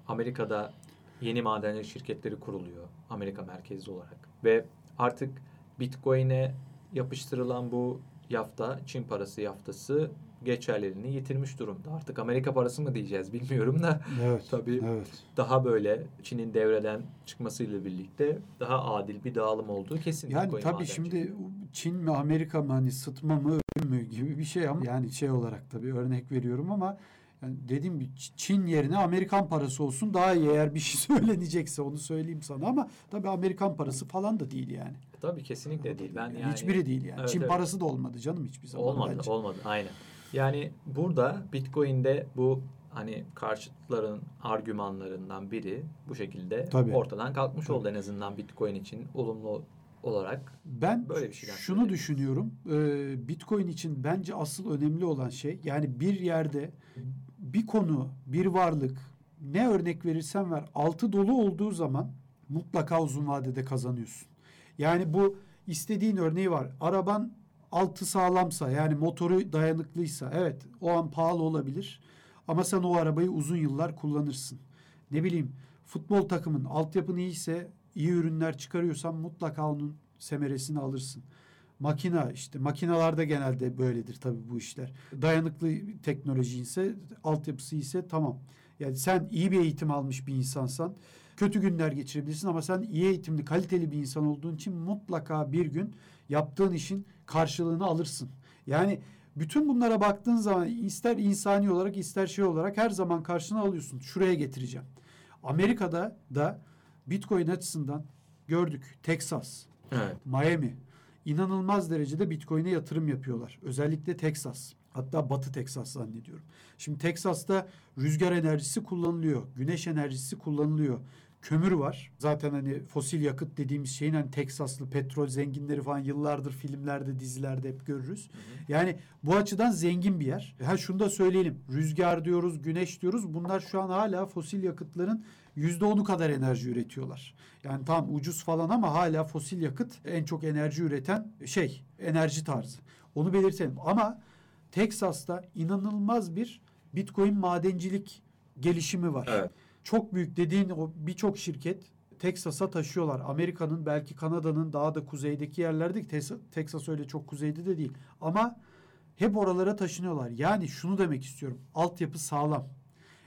Amerika'da yeni madencilik şirketleri kuruluyor. Amerika merkezli olarak. Ve artık Bitcoin'e yapıştırılan bu yafta, Çin parası yaftası geçerliliğini yitirmiş durumda. Artık Amerika parası mı diyeceğiz bilmiyorum da Evet. Tabii. Evet. daha böyle Çin'in devreden çıkmasıyla birlikte daha adil bir dağılım olduğu kesin. Yani Bitcoin tabii madenciliği. şimdi Çin mi Amerika mı hani sıtma mı ölüm mü gibi bir şey ama yani şey olarak tabii örnek veriyorum ama yani dediğim gibi Çin yerine Amerikan parası olsun daha iyi eğer bir şey söylenecekse onu söyleyeyim sana ama tabii Amerikan parası falan da değil yani. Tabii kesinlikle değil. Ben yani Hiçbiri değil yani. Evet, Çin evet. parası da olmadı canım hiçbir zaman Olmadı, bence. olmadı. Aynen. Yani burada Bitcoin'de bu hani karşıtların argümanlarından biri bu şekilde Tabii. ortadan kalkmış Tabii. oldu en azından Bitcoin için olumlu olarak. Ben Böyle bir şeyden şunu söyleyeyim. düşünüyorum. Ee, Bitcoin için bence asıl önemli olan şey yani bir yerde bir konu, bir varlık ne örnek verirsen ver altı dolu olduğu zaman mutlaka uzun vadede kazanıyorsun. Yani bu istediğin örneği var. Araban altı sağlamsa yani motoru dayanıklıysa evet o an pahalı olabilir. Ama sen o arabayı uzun yıllar kullanırsın. Ne bileyim futbol takımın altyapın iyiyse iyi ürünler çıkarıyorsan mutlaka onun semeresini alırsın. Makina işte makinalarda genelde böyledir tabii bu işler. Dayanıklı teknoloji ise altyapısı ise tamam. Yani sen iyi bir eğitim almış bir insansan kötü günler geçirebilirsin ama sen iyi eğitimli kaliteli bir insan olduğun için mutlaka bir gün yaptığın işin karşılığını alırsın. Yani bütün bunlara baktığın zaman ister insani olarak ister şey olarak her zaman karşına alıyorsun. Şuraya getireceğim. Amerika'da da Bitcoin açısından gördük. Texas, Evet. Miami inanılmaz derecede Bitcoin'e yatırım yapıyorlar. Özellikle Texas. Hatta Batı Texas zannediyorum. Şimdi Texas'ta rüzgar enerjisi kullanılıyor. Güneş enerjisi kullanılıyor. Kömür var. Zaten hani fosil yakıt dediğimiz şeyin hani Teksaslı petrol zenginleri falan yıllardır filmlerde, dizilerde hep görürüz. Yani bu açıdan zengin bir yer. Ha şunu da söyleyelim. Rüzgar diyoruz, güneş diyoruz. Bunlar şu an hala fosil yakıtların yüzde onu kadar enerji üretiyorlar. Yani tam ucuz falan ama hala fosil yakıt en çok enerji üreten şey, enerji tarzı. Onu belirtelim. Ama Teksas'ta inanılmaz bir Bitcoin madencilik gelişimi var. Evet. Çok büyük dediğin o birçok şirket Teksas'a taşıyorlar. Amerika'nın belki Kanada'nın daha da kuzeydeki yerlerde Teksas öyle çok kuzeyde de değil. Ama hep oralara taşınıyorlar. Yani şunu demek istiyorum. Altyapı sağlam.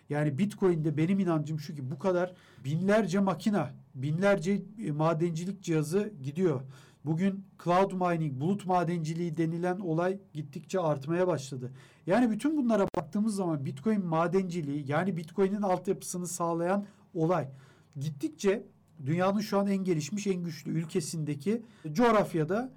Yani Bitcoin'de benim inancım şu ki bu kadar binlerce makina, binlerce e, madencilik cihazı gidiyor. Bugün cloud mining, bulut madenciliği denilen olay gittikçe artmaya başladı. Yani bütün bunlara baktığımız zaman Bitcoin madenciliği yani Bitcoin'in altyapısını sağlayan olay gittikçe dünyanın şu an en gelişmiş, en güçlü ülkesindeki coğrafyada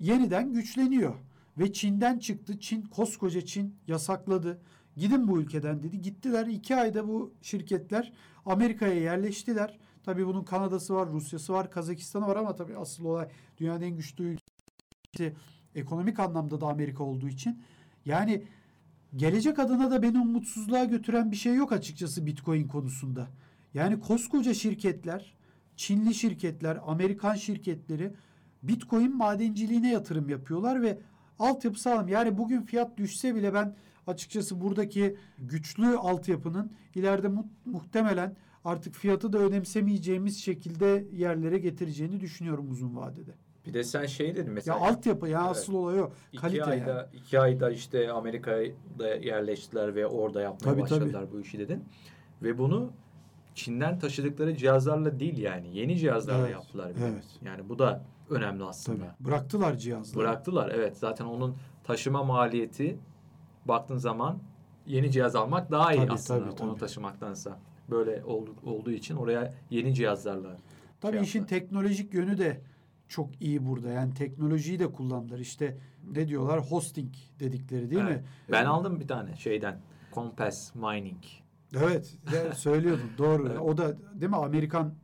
yeniden güçleniyor. Ve Çin'den çıktı. Çin, koskoca Çin yasakladı. Gidin bu ülkeden dedi. Gittiler. iki ayda bu şirketler Amerika'ya yerleştiler. Tabii bunun Kanada'sı var, Rusya'sı var, Kazakistan'ı var ama tabii asıl olay dünyanın en güçlü ülkesi ekonomik anlamda da Amerika olduğu için. Yani gelecek adına da beni umutsuzluğa götüren bir şey yok açıkçası Bitcoin konusunda. Yani koskoca şirketler, Çinli şirketler, Amerikan şirketleri Bitcoin madenciliğine yatırım yapıyorlar ve altyapı sağlam. Yani bugün fiyat düşse bile ben açıkçası buradaki güçlü altyapının ileride mu- muhtemelen artık fiyatı da önemsemeyeceğimiz şekilde yerlere getireceğini düşünüyorum uzun vadede. Bir de sen şey dedin Ya mesela. altyapı ya Evet. asıl olay o. İki Kalite ayda, yani. iki ayda işte Amerika'da yerleştiler ve orada yapmaya Tabii, başladılar bu işi dedin. Ve bunu Çin'den taşıdıkları cihazlarla değil yani yeni cihazlarla Evet, yaptılar. bir de. evet. Yani bu da önemli Tabii. aslında. Bıraktılar cihazları. Bıraktılar evet zaten onun taşıma maliyeti baktığın zaman yeni cihaz almak daha iyi Tabii, aslında tabii, tabii. onu taşımaktansa. Böyle oldu, olduğu için oraya yeni cihazlarla Tabii şey işin yaptılar. teknolojik yönü de çok iyi burada. Yani teknolojiyi de kullandılar. İşte ne diyorlar? Hosting dedikleri değil Evet. mi? Ben aldım bir tane şeyden Compass Mining. Evet. ya söylüyordum. Doğru. Evet. O da değil mi? Amerikan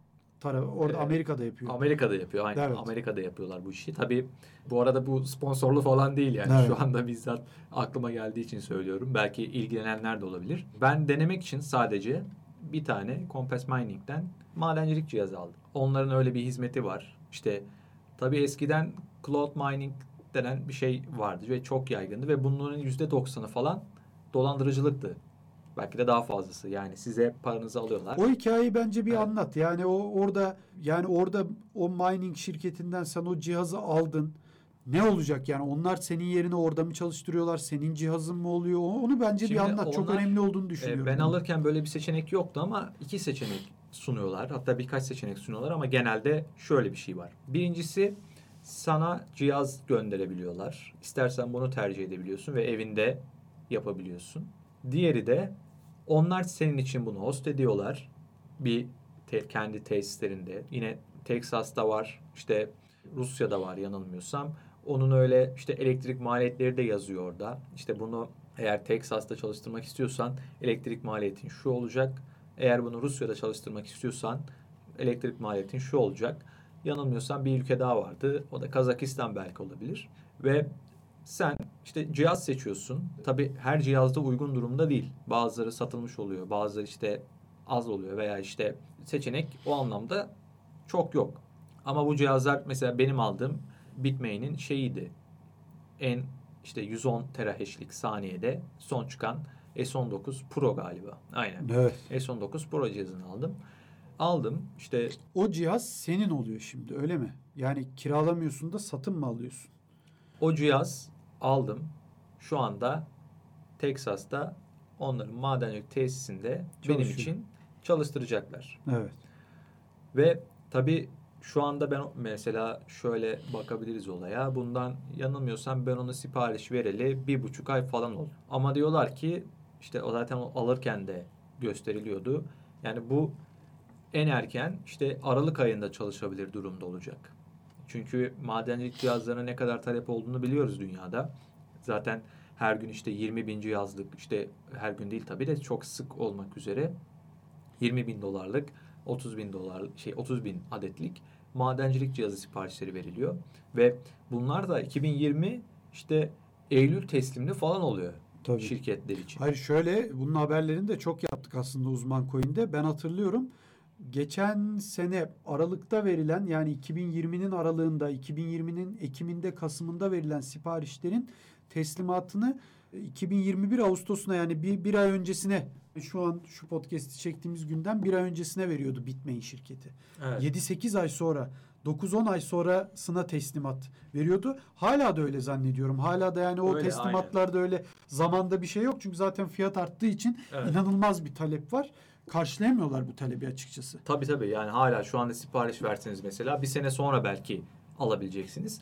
tarafı. Orada Evet. Amerika'da yapıyor. Amerika'da yapıyor. Aynen. Evet. Amerika'da yapıyorlar bu işi. Tabii bu arada bu sponsorlu falan değil yani. Evet. Şu anda bizzat aklıma geldiği için söylüyorum. Belki ilgilenenler de olabilir. Ben denemek için sadece bir tane Compass Mining'den madencilik cihazı aldım. Onların öyle bir hizmeti var. İşte tabii eskiden cloud mining denen bir şey vardı ve çok yaygındı ve bunların %90'ı falan dolandırıcılıktı. Belki de daha fazlası. Yani size paranızı alıyorlar. O hikayeyi bence bir Evet. anlat. Yani o orada yani orada o mining şirketinden sen o cihazı aldın. Ne olacak yani? Onlar senin yerine orada mı çalıştırıyorlar? Senin cihazın mı oluyor? Onu bence Şimdi bir anlat. Çok onlar, önemli olduğunu Ee, düşünüyorum. ben alırken böyle bir seçenek yoktu ama iki seçenek sunuyorlar. Hatta birkaç seçenek sunuyorlar ama genelde şöyle bir şey var. Birincisi sana cihaz gönderebiliyorlar. İstersen bunu tercih edebiliyorsun ve evinde yapabiliyorsun. Diğeri de onlar senin için bunu host ediyorlar. Bir te- kendi tesislerinde. Yine Texas'ta var. işte Rusya'da var yanılmıyorsam. Onun öyle işte elektrik maliyetleri de yazıyor orada. İşte bunu eğer Texas'ta çalıştırmak istiyorsan elektrik maliyetin şu olacak. Eğer bunu Rusya'da çalıştırmak istiyorsan elektrik maliyetin şu olacak. Yanılmıyorsam bir ülke daha vardı. O da Kazakistan belki olabilir. Ve sen işte cihaz seçiyorsun. Tabii her cihazda uygun durumda değil. Bazıları satılmış oluyor. Bazıları işte az oluyor veya işte seçenek o anlamda çok yok. Ama bu cihazlar mesela benim aldığım Bitmain'in şeyiydi. En işte 110 terahash'lik saniyede son çıkan S19 Pro galiba. Aynen. Evet. S19 Pro cihazını aldım. Aldım işte O cihaz senin oluyor şimdi öyle mi? Yani kiralamıyorsun da satın mı alıyorsun? o cihaz aldım. Şu anda Texas'ta onların madencilik tesisinde benim için çalıştıracaklar. Evet. Ve tabii şu anda ben mesela şöyle bakabiliriz olaya. Bundan yanılmıyorsam ben onu sipariş vereli bir buçuk ay falan oldu. Ama diyorlar ki işte o zaten alırken de gösteriliyordu. Yani bu en erken işte Aralık ayında çalışabilir durumda olacak. Çünkü madencilik cihazlarına ne kadar talep olduğunu biliyoruz dünyada. Zaten her gün işte 20 bin cihazlık işte her gün değil tabii de çok sık olmak üzere 20 bin dolarlık 30 bin dolar şey 30 bin adetlik madencilik cihazı siparişleri veriliyor ve bunlar da 2020 işte Eylül teslimli falan oluyor Tabii. şirketler için. Hayır şöyle bunun haberlerini de çok yaptık aslında uzman coin'de. Ben hatırlıyorum. Geçen sene Aralık'ta verilen yani 2020'nin aralığında, 2020'nin Ekim'inde, Kasım'ında verilen siparişlerin teslimatını 2021 Ağustos'una yani bir, bir ay öncesine şu an şu podcast'i çektiğimiz günden bir ay öncesine veriyordu Bitmain şirketi. Evet. 7-8 ay sonra 9-10 ay sonrasına teslimat veriyordu. Hala da öyle zannediyorum. Hala da yani o öyle, teslimatlarda aynen. öyle zamanda bir şey yok. Çünkü zaten fiyat arttığı için evet. inanılmaz bir talep var. Karşılayamıyorlar bu talebi açıkçası. Tabii tabii yani hala şu anda sipariş verseniz mesela bir sene sonra belki alabileceksiniz.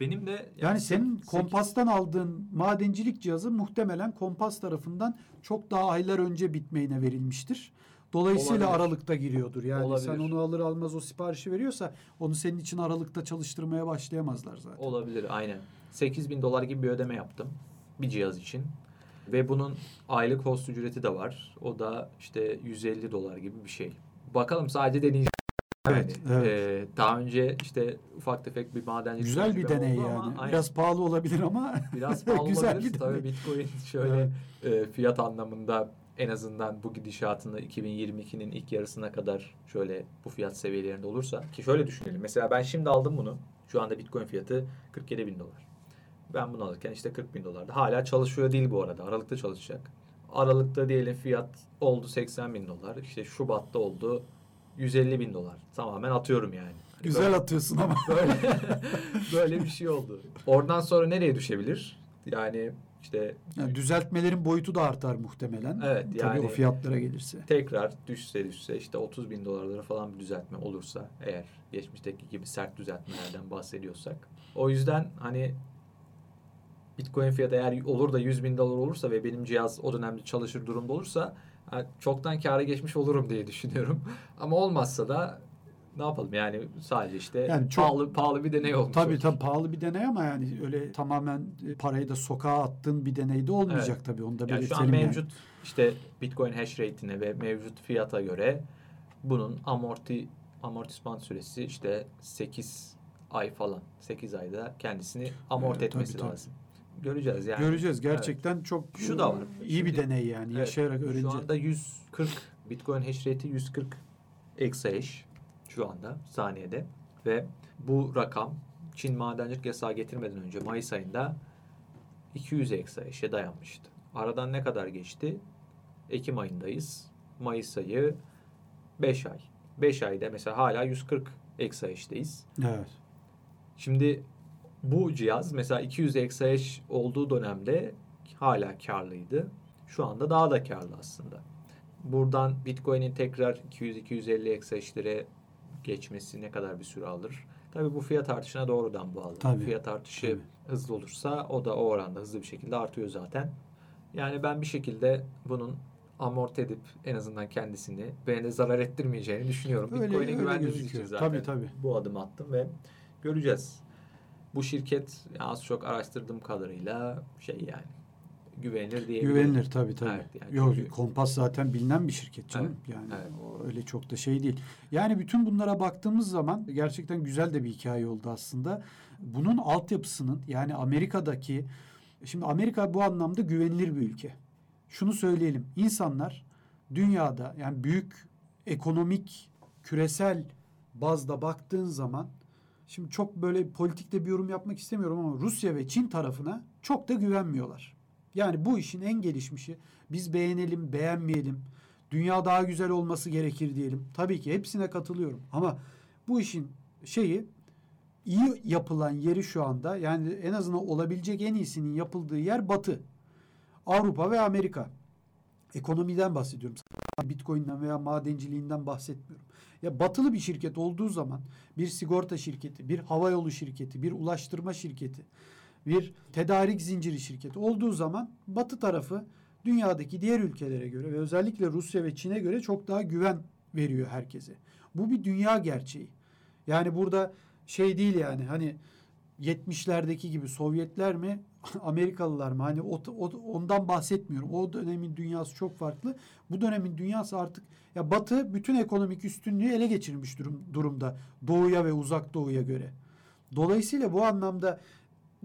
Benim de yani, yani senin 8... Kompas'tan aldığın madencilik cihazı muhtemelen Kompas tarafından çok daha aylar önce bitmeyine verilmiştir. Dolayısıyla Olabilir. Aralık'ta giriyordur. Yani Olabilir. sen onu alır almaz o siparişi veriyorsa onu senin için Aralık'ta çalıştırmaya başlayamazlar zaten. Olabilir aynen. 8 bin dolar gibi bir ödeme yaptım bir cihaz için. Ve bunun aylık host ücreti de var. O da işte 150 dolar gibi bir şey. Bakalım sadece deneyeceğim. Evet, yani, evet. E, daha önce işte ufak tefek bir madencilik Güzel bir deney yani. Ama, biraz pahalı olabilir ama biraz pahalı güzel olabilir. Tabii Bitcoin şöyle evet. e, fiyat anlamında en azından bu gidişatında 2022'nin ilk yarısına kadar şöyle bu fiyat seviyelerinde olursa ki şöyle düşünelim. Mesela ben şimdi aldım bunu. Şu anda Bitcoin fiyatı 47 bin dolar. Ben bunu alırken işte 40 bin dolardı. Hala çalışıyor değil bu arada. Aralıkta çalışacak. Aralıkta diyelim fiyat oldu 80 bin dolar. İşte Şubat'ta oldu 150 bin dolar. Tamamen atıyorum yani. Hani Güzel böyle, atıyorsun ama. Böyle, böyle bir şey oldu. Oradan sonra nereye düşebilir? Yani işte yani düzeltmelerin boyutu da artar muhtemelen. Evet yani Tabii o fiyatlara gelirse. Tekrar düşse düşse işte 30 bin dolarlara falan bir düzeltme olursa eğer geçmişteki gibi sert düzeltmelerden bahsediyorsak. O yüzden hani Bitcoin fiyatı eğer olur da 100 bin dolar olursa ve benim cihaz o dönemde çalışır durumda olursa yani çoktan kâra geçmiş olurum diye düşünüyorum. Ama olmazsa da ne yapalım yani sadece işte yani çok, pahalı pahalı bir deney olmuş. Tabii tabii pahalı bir deney ama yani öyle tamamen parayı da sokağa attığın bir deney de olmayacak evet. tabii onu da yani Şu an mevcut yani. işte Bitcoin hash rate'ine ve mevcut fiyata göre bunun amorti amortisman süresi işte 8 ay falan. 8 ayda kendisini amorti evet, etmesi tabii, lazım. Tabii. Göreceğiz yani. Göreceğiz. Gerçekten evet. çok şu da var. iyi Şimdi, bir deney yani. Evet, Yaşayarak öğreneceğiz. Şu anda 140 Bitcoin hash rate'i 140 exahash şu anda saniyede ve bu rakam Çin madencilik yasağı getirmeden önce Mayıs ayında 200 exahash'e dayanmıştı. Aradan ne kadar geçti? Ekim ayındayız. Mayıs ayı 5 ay. 5 ayda mesela hala 140 exahash'teyiz. Evet. Şimdi bu cihaz mesela 200 exahash olduğu dönemde hala karlıydı. Şu anda daha da karlı aslında. Buradan Bitcoin'in tekrar 200-250 exahash'lere geçmesi ne kadar bir süre alır? Tabii bu fiyat artışına doğrudan bağlı. Tabii. Fiyat artışı Tabii. hızlı olursa o da o oranda hızlı bir şekilde artıyor zaten. Yani ben bir şekilde bunun amorti edip en azından kendisini beni de zarar ettirmeyeceğini düşünüyorum. Bitcoin'e güvendiğimiz için zaten tabii, tabii. bu adım attım ve göreceğiz. Bu şirket az çok araştırdığım kadarıyla şey yani güvenilir diye. Güvenilir tabii tabii. Evet, yani Yok çünkü... Kompas zaten bilinen bir şirket canım. Evet, yani evet. o öyle çok da şey değil. Yani bütün bunlara baktığımız zaman gerçekten güzel de bir hikaye oldu aslında. Bunun altyapısının yani Amerika'daki şimdi Amerika bu anlamda güvenilir bir ülke. Şunu söyleyelim. İnsanlar dünyada yani büyük ekonomik küresel bazda baktığın zaman şimdi çok böyle politikte bir yorum yapmak istemiyorum ama Rusya ve Çin tarafına çok da güvenmiyorlar. Yani bu işin en gelişmişi biz beğenelim, beğenmeyelim. Dünya daha güzel olması gerekir diyelim. Tabii ki hepsine katılıyorum. Ama bu işin şeyi iyi yapılan yeri şu anda yani en azından olabilecek en iyisinin yapıldığı yer Batı. Avrupa ve Amerika. Ekonomiden bahsediyorum. Bitcoin'den veya madenciliğinden bahsetmiyorum. Ya batılı bir şirket olduğu zaman bir sigorta şirketi, bir havayolu şirketi, bir ulaştırma şirketi bir tedarik zinciri şirketi olduğu zaman batı tarafı dünyadaki diğer ülkelere göre ve özellikle Rusya ve Çin'e göre çok daha güven veriyor herkese. Bu bir dünya gerçeği. Yani burada şey değil yani hani 70'lerdeki gibi Sovyetler mi Amerikalılar mı hani o, o, ondan bahsetmiyorum. O dönemin dünyası çok farklı. Bu dönemin dünyası artık ya Batı bütün ekonomik üstünlüğü ele geçirmiş durum, durumda Doğuya ve Uzak Doğuya göre. Dolayısıyla bu anlamda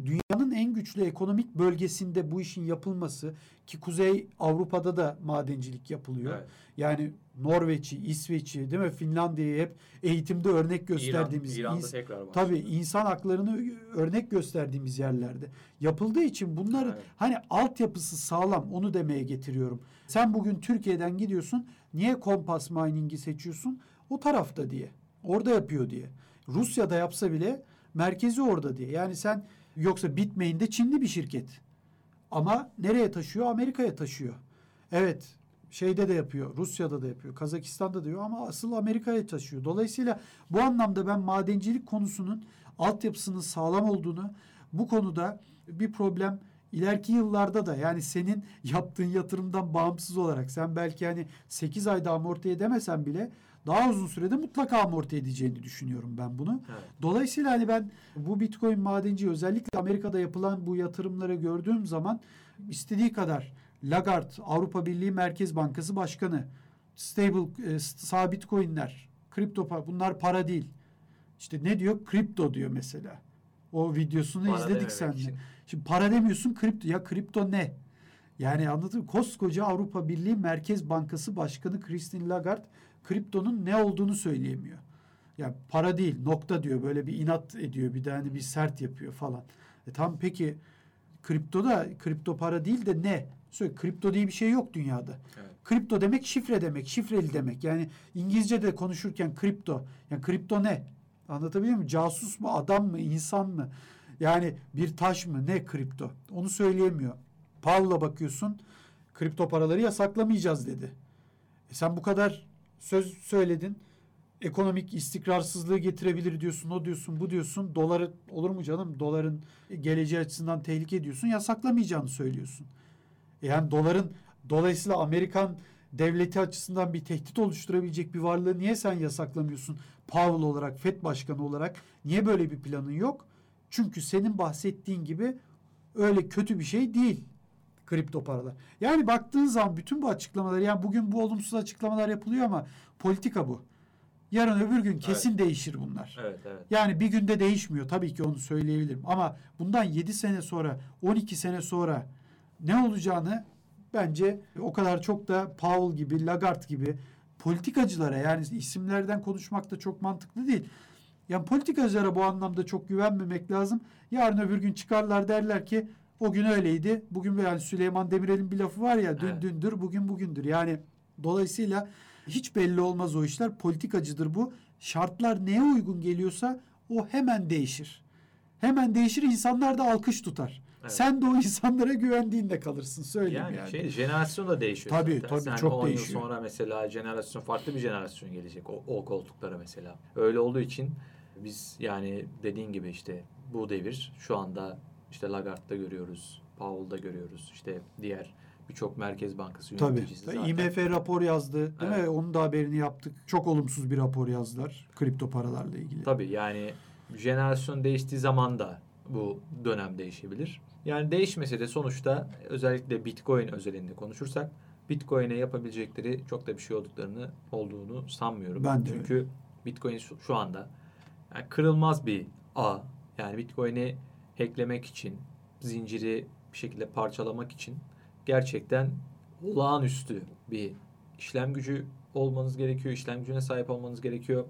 dünyanın en güçlü ekonomik bölgesinde bu işin yapılması ki Kuzey Avrupa'da da madencilik yapılıyor. Evet. Yani Norveç'i, İsveç'i değil mi? Finlandiya'yı hep eğitimde örnek gösterdiğimiz İran, İran'da tekrar var. Tabii insan haklarını örnek gösterdiğimiz yerlerde yapıldığı için bunların evet. hani altyapısı sağlam onu demeye getiriyorum. Sen bugün Türkiye'den gidiyorsun. Niye Kompas Mining'i seçiyorsun? O tarafta diye. Orada yapıyor diye. Rusya'da yapsa bile merkezi orada diye. Yani sen yoksa Bitmain de Çinli bir şirket. Ama nereye taşıyor? Amerika'ya taşıyor. Evet şeyde de yapıyor. Rusya'da da yapıyor. Kazakistan'da da yapıyor ama asıl Amerika'ya taşıyor. Dolayısıyla bu anlamda ben madencilik konusunun altyapısının sağlam olduğunu bu konuda bir problem ileriki yıllarda da yani senin yaptığın yatırımdan bağımsız olarak sen belki hani 8 ayda amorti edemesen bile daha uzun sürede mutlaka amorti edeceğini düşünüyorum ben bunu. Evet. Dolayısıyla hani ben bu Bitcoin madenci özellikle Amerika'da yapılan bu yatırımları gördüğüm zaman istediği kadar Lagarde Avrupa Birliği Merkez Bankası Başkanı stable e, sabit coinler kripto bunlar para değil. İşte ne diyor? Kripto diyor mesela. O videosunu para izledik seninle. Şimdi para demiyorsun kripto. Ya kripto ne? Yani anladın mı? Koskoca Avrupa Birliği Merkez Bankası Başkanı Christine Lagarde kriptonun ne olduğunu söyleyemiyor. Ya yani para değil nokta diyor böyle bir inat ediyor bir de hani bir sert yapıyor falan. E tam peki kripto da kripto para değil de ne? Söyle kripto diye bir şey yok dünyada. Evet. Kripto demek şifre demek, şifreli demek. Yani İngilizce'de konuşurken kripto. Yani kripto ne? Anlatabiliyor muyum? Casus mu, adam mı, insan mı? Yani bir taş mı? Ne kripto? Onu söyleyemiyor. Paul'a bakıyorsun. Kripto paraları yasaklamayacağız dedi. E sen bu kadar söz söyledin. Ekonomik istikrarsızlığı getirebilir diyorsun, o diyorsun, bu diyorsun. Doları olur mu canım? Doların geleceği açısından tehlike diyorsun. Yasaklamayacağını söylüyorsun. E yani doların dolayısıyla Amerikan devleti açısından bir tehdit oluşturabilecek bir varlığı niye sen yasaklamıyorsun? Powell olarak, FED başkanı olarak niye böyle bir planın yok? Çünkü senin bahsettiğin gibi öyle kötü bir şey değil kripto paralar. Yani baktığın zaman bütün bu açıklamalar yani bugün bu olumsuz açıklamalar yapılıyor ama politika bu. Yarın öbür gün kesin evet. değişir bunlar. Evet, evet. Yani bir günde değişmiyor tabii ki onu söyleyebilirim. Ama bundan 7 sene sonra, 12 sene sonra ne olacağını bence o kadar çok da Powell gibi, Lagarde gibi politikacılara yani isimlerden konuşmak da çok mantıklı değil. Yani politikacılara bu anlamda çok güvenmemek lazım. Yarın öbür gün çıkarlar derler ki o gün öyleydi. Bugün yani Süleyman Demirel'in bir lafı var ya dün evet. dündür bugün bugündür. Yani dolayısıyla hiç belli olmaz o işler. Politikacıdır bu. Şartlar neye uygun geliyorsa o hemen değişir. Hemen değişir insanlar da alkış tutar. Evet. Sen de o insanlara güvendiğinde kalırsın söyleyeyim yani. Yani şey, jenerasyon da değişiyor. Tabii zaten. tabii Sen çok değişiyor. yıl sonra mesela jenerasyon farklı bir jenerasyon gelecek o, o koltuklara mesela. Öyle olduğu için biz yani dediğin gibi işte bu devir şu anda işte Lagarde'da görüyoruz, Powell'da görüyoruz. işte diğer birçok Merkez Bankası yöneticisi Tabii. zaten. IMF rapor yazdı değil evet. mi? Onun da haberini yaptık. Çok olumsuz bir rapor yazdılar kripto paralarla ilgili. Tabii yani jenerasyon değiştiği zaman da bu dönem değişebilir. Yani değişmese de sonuçta özellikle Bitcoin özelinde konuşursak Bitcoin'e yapabilecekleri çok da bir şey olduklarını olduğunu sanmıyorum. Ben de Çünkü öyle. Bitcoin şu anda yani kırılmaz bir ağ. Yani Bitcoin'i hacklemek için, zinciri bir şekilde parçalamak için gerçekten olağanüstü bir işlem gücü olmanız gerekiyor. İşlem gücüne sahip olmanız gerekiyor.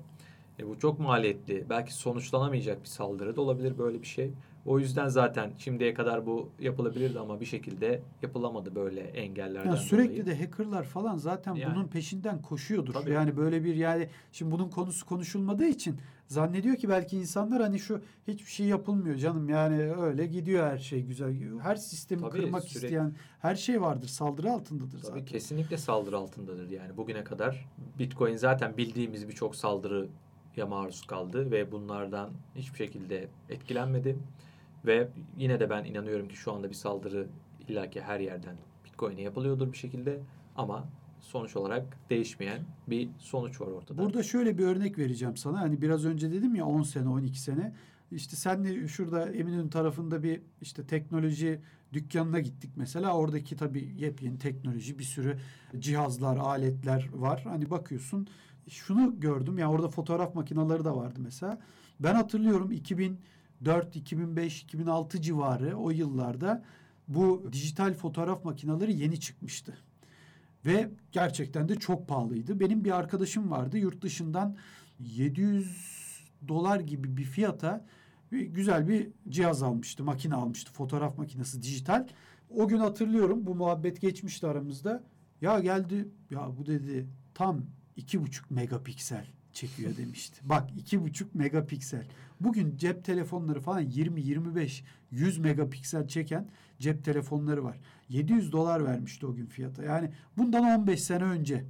E bu çok maliyetli. Belki sonuçlanamayacak bir saldırı da olabilir böyle bir şey. O yüzden zaten şimdiye kadar bu yapılabilirdi ama bir şekilde yapılamadı böyle engellerden ya sürekli dolayı. de hackerlar falan zaten yani. bunun peşinden koşuyordur. Tabii. Yani böyle bir yani şimdi bunun konusu konuşulmadığı için zannediyor ki belki insanlar hani şu hiçbir şey yapılmıyor canım yani öyle gidiyor her şey güzel. Her sistemi Tabii, kırmak sürekli. isteyen her şey vardır. Saldırı altındadır Tabii zaten. kesinlikle saldırı altındadır yani bugüne kadar Bitcoin zaten bildiğimiz birçok saldırı ya maruz kaldı ve bunlardan hiçbir şekilde etkilenmedi. Ve yine de ben inanıyorum ki şu anda bir saldırı illaki her yerden Bitcoin'e yapılıyordur bir şekilde ama sonuç olarak değişmeyen bir sonuç var ortada. Burada şöyle bir örnek vereceğim sana. Hani biraz önce dedim ya 10 sene 12 sene. İşte senle şurada Eminönü tarafında bir işte teknoloji dükkanına gittik mesela. Oradaki tabii yepyeni teknoloji bir sürü cihazlar, aletler var. Hani bakıyorsun şunu gördüm. Yani orada fotoğraf makineleri de vardı mesela. Ben hatırlıyorum 2004, 2005, 2006 civarı o yıllarda bu dijital fotoğraf makineleri yeni çıkmıştı. Ve gerçekten de çok pahalıydı. Benim bir arkadaşım vardı yurt dışından 700 dolar gibi bir fiyata bir güzel bir cihaz almıştı, makine almıştı. Fotoğraf makinesi dijital. O gün hatırlıyorum bu muhabbet geçmişti aramızda. Ya geldi ya bu dedi tam iki buçuk megapiksel çekiyor demişti. Bak iki buçuk megapiksel. Bugün cep telefonları falan 20, 25, 100 megapiksel çeken cep telefonları var. 700 dolar vermişti o gün fiyata. Yani bundan 15 sene önce.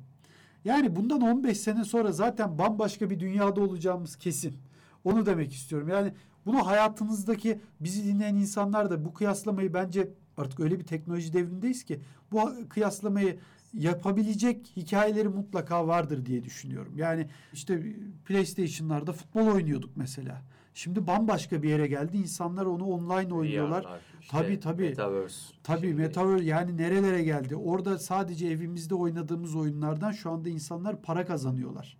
Yani bundan 15 sene sonra zaten bambaşka bir dünyada olacağımız kesin. Onu demek istiyorum. Yani bunu hayatınızdaki bizi dinleyen insanlar da bu kıyaslamayı bence artık öyle bir teknoloji devrindeyiz ki bu kıyaslamayı yapabilecek hikayeleri mutlaka vardır diye düşünüyorum. Yani işte PlayStation'larda futbol oynuyorduk mesela. Şimdi bambaşka bir yere geldi. İnsanlar onu online oynuyorlar. VR'lar, işte tabii tabii. Metaverse. Tabii Şimdi Metaverse yani nerelere geldi? Orada sadece evimizde oynadığımız oyunlardan şu anda insanlar para kazanıyorlar.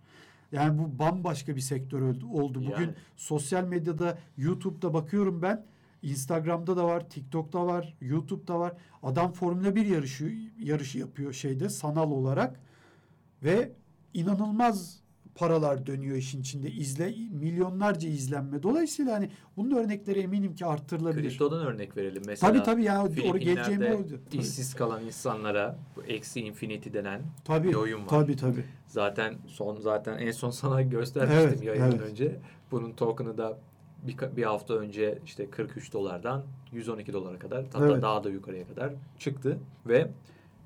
Yani bu bambaşka bir sektör oldu- oldu. Bugün Yani. sosyal medyada, YouTube'da bakıyorum ben. Instagram'da da var, TikTok'ta var, YouTube'da var. Adam Formula 1 yarışı yarışı yapıyor şeyde sanal olarak ve inanılmaz paralar dönüyor işin içinde. İzle milyonlarca izlenme. Dolayısıyla hani bunun örnekleri eminim ki arttırılabilir. Kriptodan örnek verelim. Mesela Tabii tabii ya oraya geleceğim oydu. İşsiz kalan insanlara bu eksi infinity denen Tabii, bir oyun var. tabii tabii. Zaten son zaten en son sana göstermiştim Evet, yayından evet. önce. Bunun token'ı da bir, bir hafta önce işte 43 dolardan 112 dolara kadar hatta Evet. daha da yukarıya kadar çıktı ve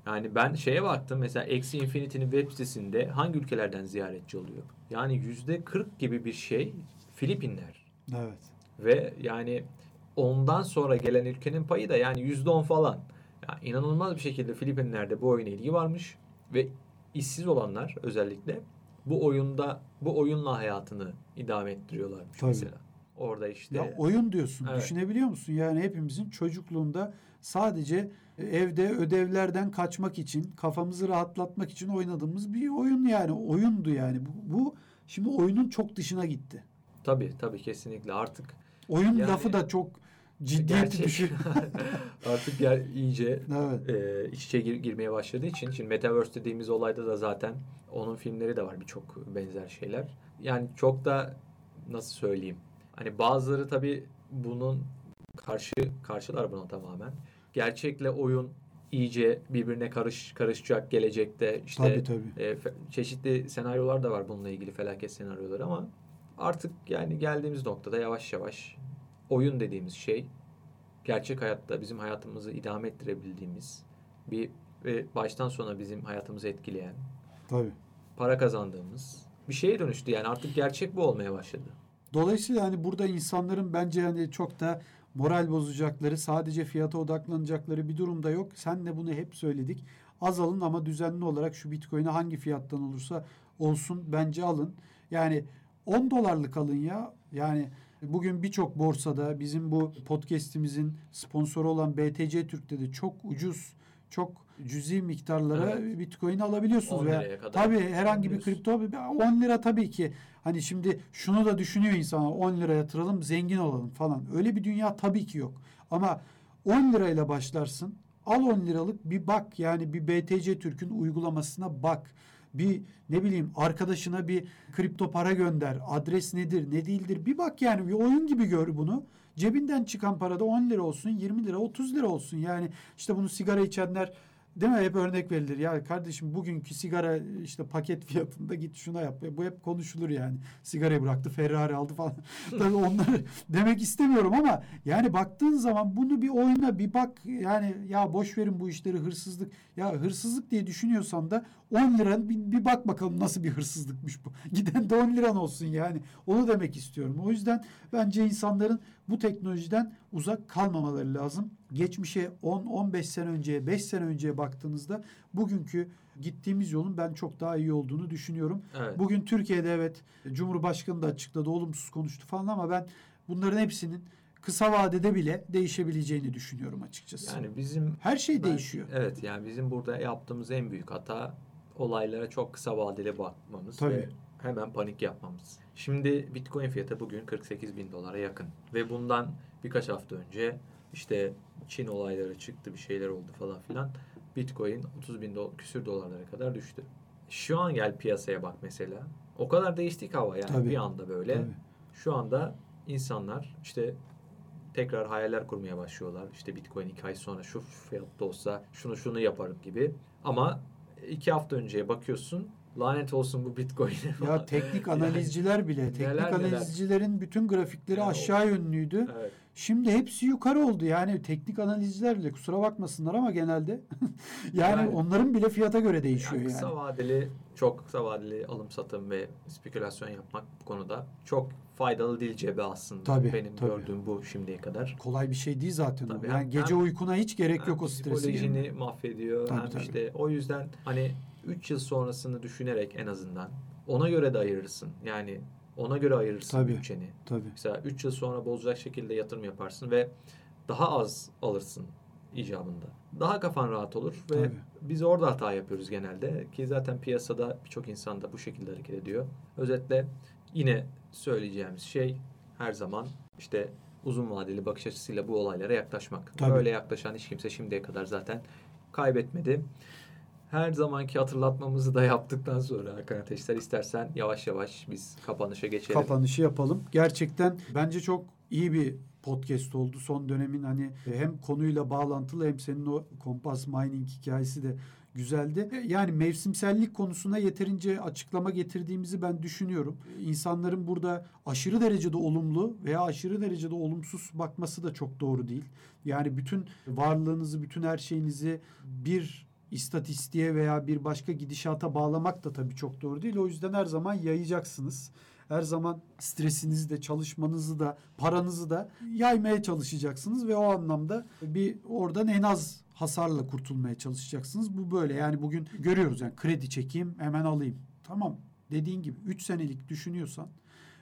yani ben şeye baktım mesela Eksi Infinity'nin web sitesinde hangi ülkelerden ziyaretçi oluyor? Yani yüzde 40 gibi bir şey Filipinler. Evet. Ve yani ondan sonra gelen ülkenin payı da yani yüzde on falan. Yani inanılmaz bir şekilde Filipinler'de bu oyuna ilgi varmış ve işsiz olanlar özellikle bu oyunda bu oyunla hayatını idame ettiriyorlarmış Tabii. mesela. Orada işte Ya oyun diyorsun. Evet. Düşünebiliyor musun? Yani hepimizin çocukluğunda sadece evde ödevlerden kaçmak için, kafamızı rahatlatmak için oynadığımız bir oyun yani. Oyundu yani. Bu, bu şimdi oyunun çok dışına gitti. tabii tabii kesinlikle artık Oyun Yani- lafı da çok ciddiyeti düşür. artık yer iyice evet. e, iç içe gir- girmeye başladığı için şimdi Metaverse dediğimiz olayda da zaten onun filmleri de var birçok benzer şeyler. Yani çok da nasıl söyleyeyim? Hani bazıları tabii bunun karşı karşılar buna tamamen. Gerçekle oyun iyice birbirine karış karışacak gelecekte işte Tabii tabii. e, fe- çeşitli senaryolar da var bununla ilgili felaket senaryoları ama artık yani geldiğimiz noktada yavaş yavaş oyun dediğimiz şey gerçek hayatta bizim hayatımızı idame ettirebildiğimiz bir ve baştan sona bizim hayatımızı etkileyen, Tabii. para kazandığımız bir şeye dönüştü. Yani artık gerçek bu olmaya başladı. Dolayısıyla hani burada insanların bence hani çok da moral bozacakları, sadece fiyata odaklanacakları bir durumda yok. Sen de bunu hep söyledik. Az alın ama düzenli olarak şu Bitcoin'i hangi fiyattan olursa olsun bence alın. Yani 10 dolarlık alın ya. Yani bugün birçok borsada bizim bu podcast'imizin sponsoru olan BTC Türk'te de çok ucuz, çok cüzi miktarlara Evet. Bitcoin alabiliyorsunuz. 10 veya liraya kadar Tabii herhangi bir kripto 10 lira tabii ki hani şimdi şunu da düşünüyor insanlar 10 lira yatıralım zengin olalım falan. Öyle bir dünya tabii ki yok. Ama 10 lirayla başlarsın. Al 10 liralık bir bak yani bir BTC Türk'ün uygulamasına bak. Bir ne bileyim arkadaşına bir kripto para gönder. Adres nedir ne değildir bir bak yani bir oyun gibi gör bunu. Cebinden çıkan para da 10 lira olsun 20 lira 30 lira olsun. Yani işte bunu sigara içenler Değil mi? Hep örnek verilir. Ya kardeşim bugünkü sigara işte paket fiyatında git şuna yap. Bu hep konuşulur yani. Sigarayı bıraktı, Ferrari aldı falan. Tabii onları demek istemiyorum ama yani baktığın zaman bunu bir oyna bir bak yani ya boş verin bu işleri hırsızlık. Ya hırsızlık diye düşünüyorsan da 10 lira bir, bir bak bakalım nasıl bir hırsızlıkmış bu. Giden de 10 liran olsun yani. Onu demek istiyorum. O yüzden bence insanların bu teknolojiden uzak kalmamaları lazım. Geçmişe 10-15 sene önceye, 5 sene önceye baktığınızda bugünkü gittiğimiz yolun ben çok daha iyi olduğunu düşünüyorum. Evet. Bugün Türkiye'de evet Cumhurbaşkanı da açıkladı, olumsuz konuştu falan ama ben bunların hepsinin kısa vadede bile değişebileceğini düşünüyorum açıkçası. Yani bizim Her şey ben- değişiyor. Evet yani bizim burada yaptığımız en büyük hata olaylara çok kısa vadeli bakmamız Tabii. ve hemen panik yapmamız. Şimdi Bitcoin fiyatı bugün 48 bin dolara yakın ve bundan birkaç hafta önce işte Çin olayları çıktı bir şeyler oldu falan filan. Bitcoin 30 bin do- küsür dolarlara kadar düştü. Şu an gel piyasaya bak mesela. O kadar değişti ki hava yani Tabii. bir anda böyle. Tabii. Şu anda insanlar işte tekrar hayaller kurmaya başlıyorlar. İşte Bitcoin iki ay sonra şu fiyatta olsa şunu şunu yaparım gibi. Ama iki hafta önceye bakıyorsun lanet olsun bu Bitcoin'e. Ya teknik analizciler bile, teknik neler neler. analizcilerin bütün grafikleri Yani o- aşağı yönlüydü. Evet. Şimdi hepsi yukarı oldu. Yani teknik analizciler bile kusura bakmasınlar ama genelde yani, Yani- onların bile fiyata göre değişiyor Yani yani. kısa vadeli çok kısa vadeli alım satım ve spekülasyon yapmak bu konuda çok faydalı değil cebe aslında. Tabii, Benim tabii. gördüğüm bu şimdiye kadar. Kolay bir şey değil zaten Tabii, o. Yani hem- gece hem- uykuna hiç gerek yok Hem o stresi. Psikolojini yani. mahvediyor. Tabii, hem tabii. işte o yüzden hani 3 yıl sonrasını düşünerek en azından ona göre de ayırırsın. Yani ona göre ayırırsın Tabii. bütçeni. Tabii. Mesela 3 yıl sonra bozacak şekilde yatırım yaparsın ve daha az alırsın icabında. Daha kafan rahat olur ve Tabii. biz orada hata yapıyoruz genelde ki zaten piyasada birçok insan da bu şekilde hareket ediyor. Özetle yine söyleyeceğimiz şey her zaman işte uzun vadeli bakış açısıyla bu olaylara yaklaşmak. Tabii. Böyle yaklaşan hiç kimse şimdiye kadar zaten kaybetmedi. Her zamanki hatırlatmamızı da yaptıktan sonra Hakan Ateşler istersen yavaş yavaş biz kapanışa geçelim. Kapanışı yapalım. Gerçekten bence çok iyi bir podcast oldu. Son dönemin hani hem konuyla bağlantılı hem senin o kompas mining hikayesi de güzeldi. Yani mevsimsellik konusuna yeterince açıklama getirdiğimizi ben düşünüyorum. İnsanların burada aşırı derecede olumlu veya aşırı derecede olumsuz bakması da çok doğru değil. Yani bütün varlığınızı, bütün her şeyinizi bir istatistiğe veya bir başka gidişata bağlamak da tabii çok doğru değil. O yüzden her zaman yayacaksınız. Her zaman stresinizi de, çalışmanızı da, paranızı da yaymaya çalışacaksınız ve o anlamda bir oradan en az hasarla kurtulmaya çalışacaksınız. Bu böyle. Yani bugün görüyoruz yani kredi çekeyim, hemen alayım. Tamam. Dediğin gibi 3 senelik düşünüyorsan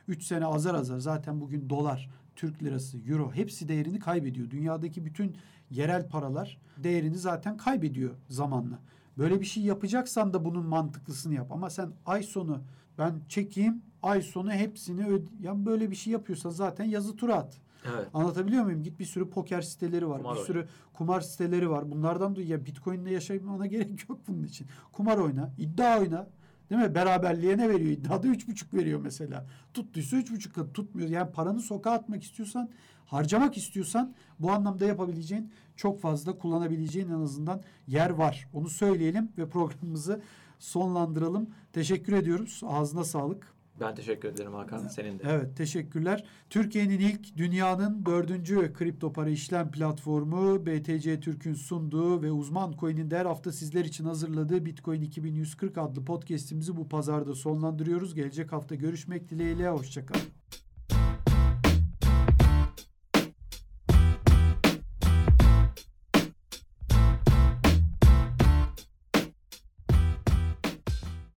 3 sene azar azar zaten bugün dolar, Türk lirası, euro hepsi değerini kaybediyor. Dünyadaki bütün yerel paralar değerini zaten kaybediyor zamanla. Böyle bir şey yapacaksan da bunun mantıklısını yap. Ama sen ay sonu ben çekeyim, ay sonu hepsini öde... Ya böyle bir şey yapıyorsan zaten yazı tura at. Evet. Anlatabiliyor muyum? Git bir sürü poker siteleri var. Kumar bir oyna. sürü kumar siteleri var. Bunlardan da ya Bitcoin'le yaşamana gerek yok bunun için. Kumar oyna, iddia oyna. Değil mi? Beraberliğe ne veriyor? İddiada üç buçuk veriyor mesela. Tuttuysa üç buçuk kat tutmuyor. Yani paranı sokağa atmak istiyorsan, harcamak istiyorsan bu anlamda yapabileceğin çok fazla kullanabileceğin en azından yer var. Onu söyleyelim ve programımızı sonlandıralım. Teşekkür ediyoruz. Ağzına sağlık. Ben teşekkür ederim Hakan. Senin de. Evet teşekkürler. Türkiye'nin ilk dünyanın dördüncü kripto para işlem platformu BTC Türk'ün sunduğu ve uzman coin'in de her hafta sizler için hazırladığı Bitcoin 2140 adlı podcast'imizi bu pazarda sonlandırıyoruz. Gelecek hafta görüşmek dileğiyle. Hoşçakalın.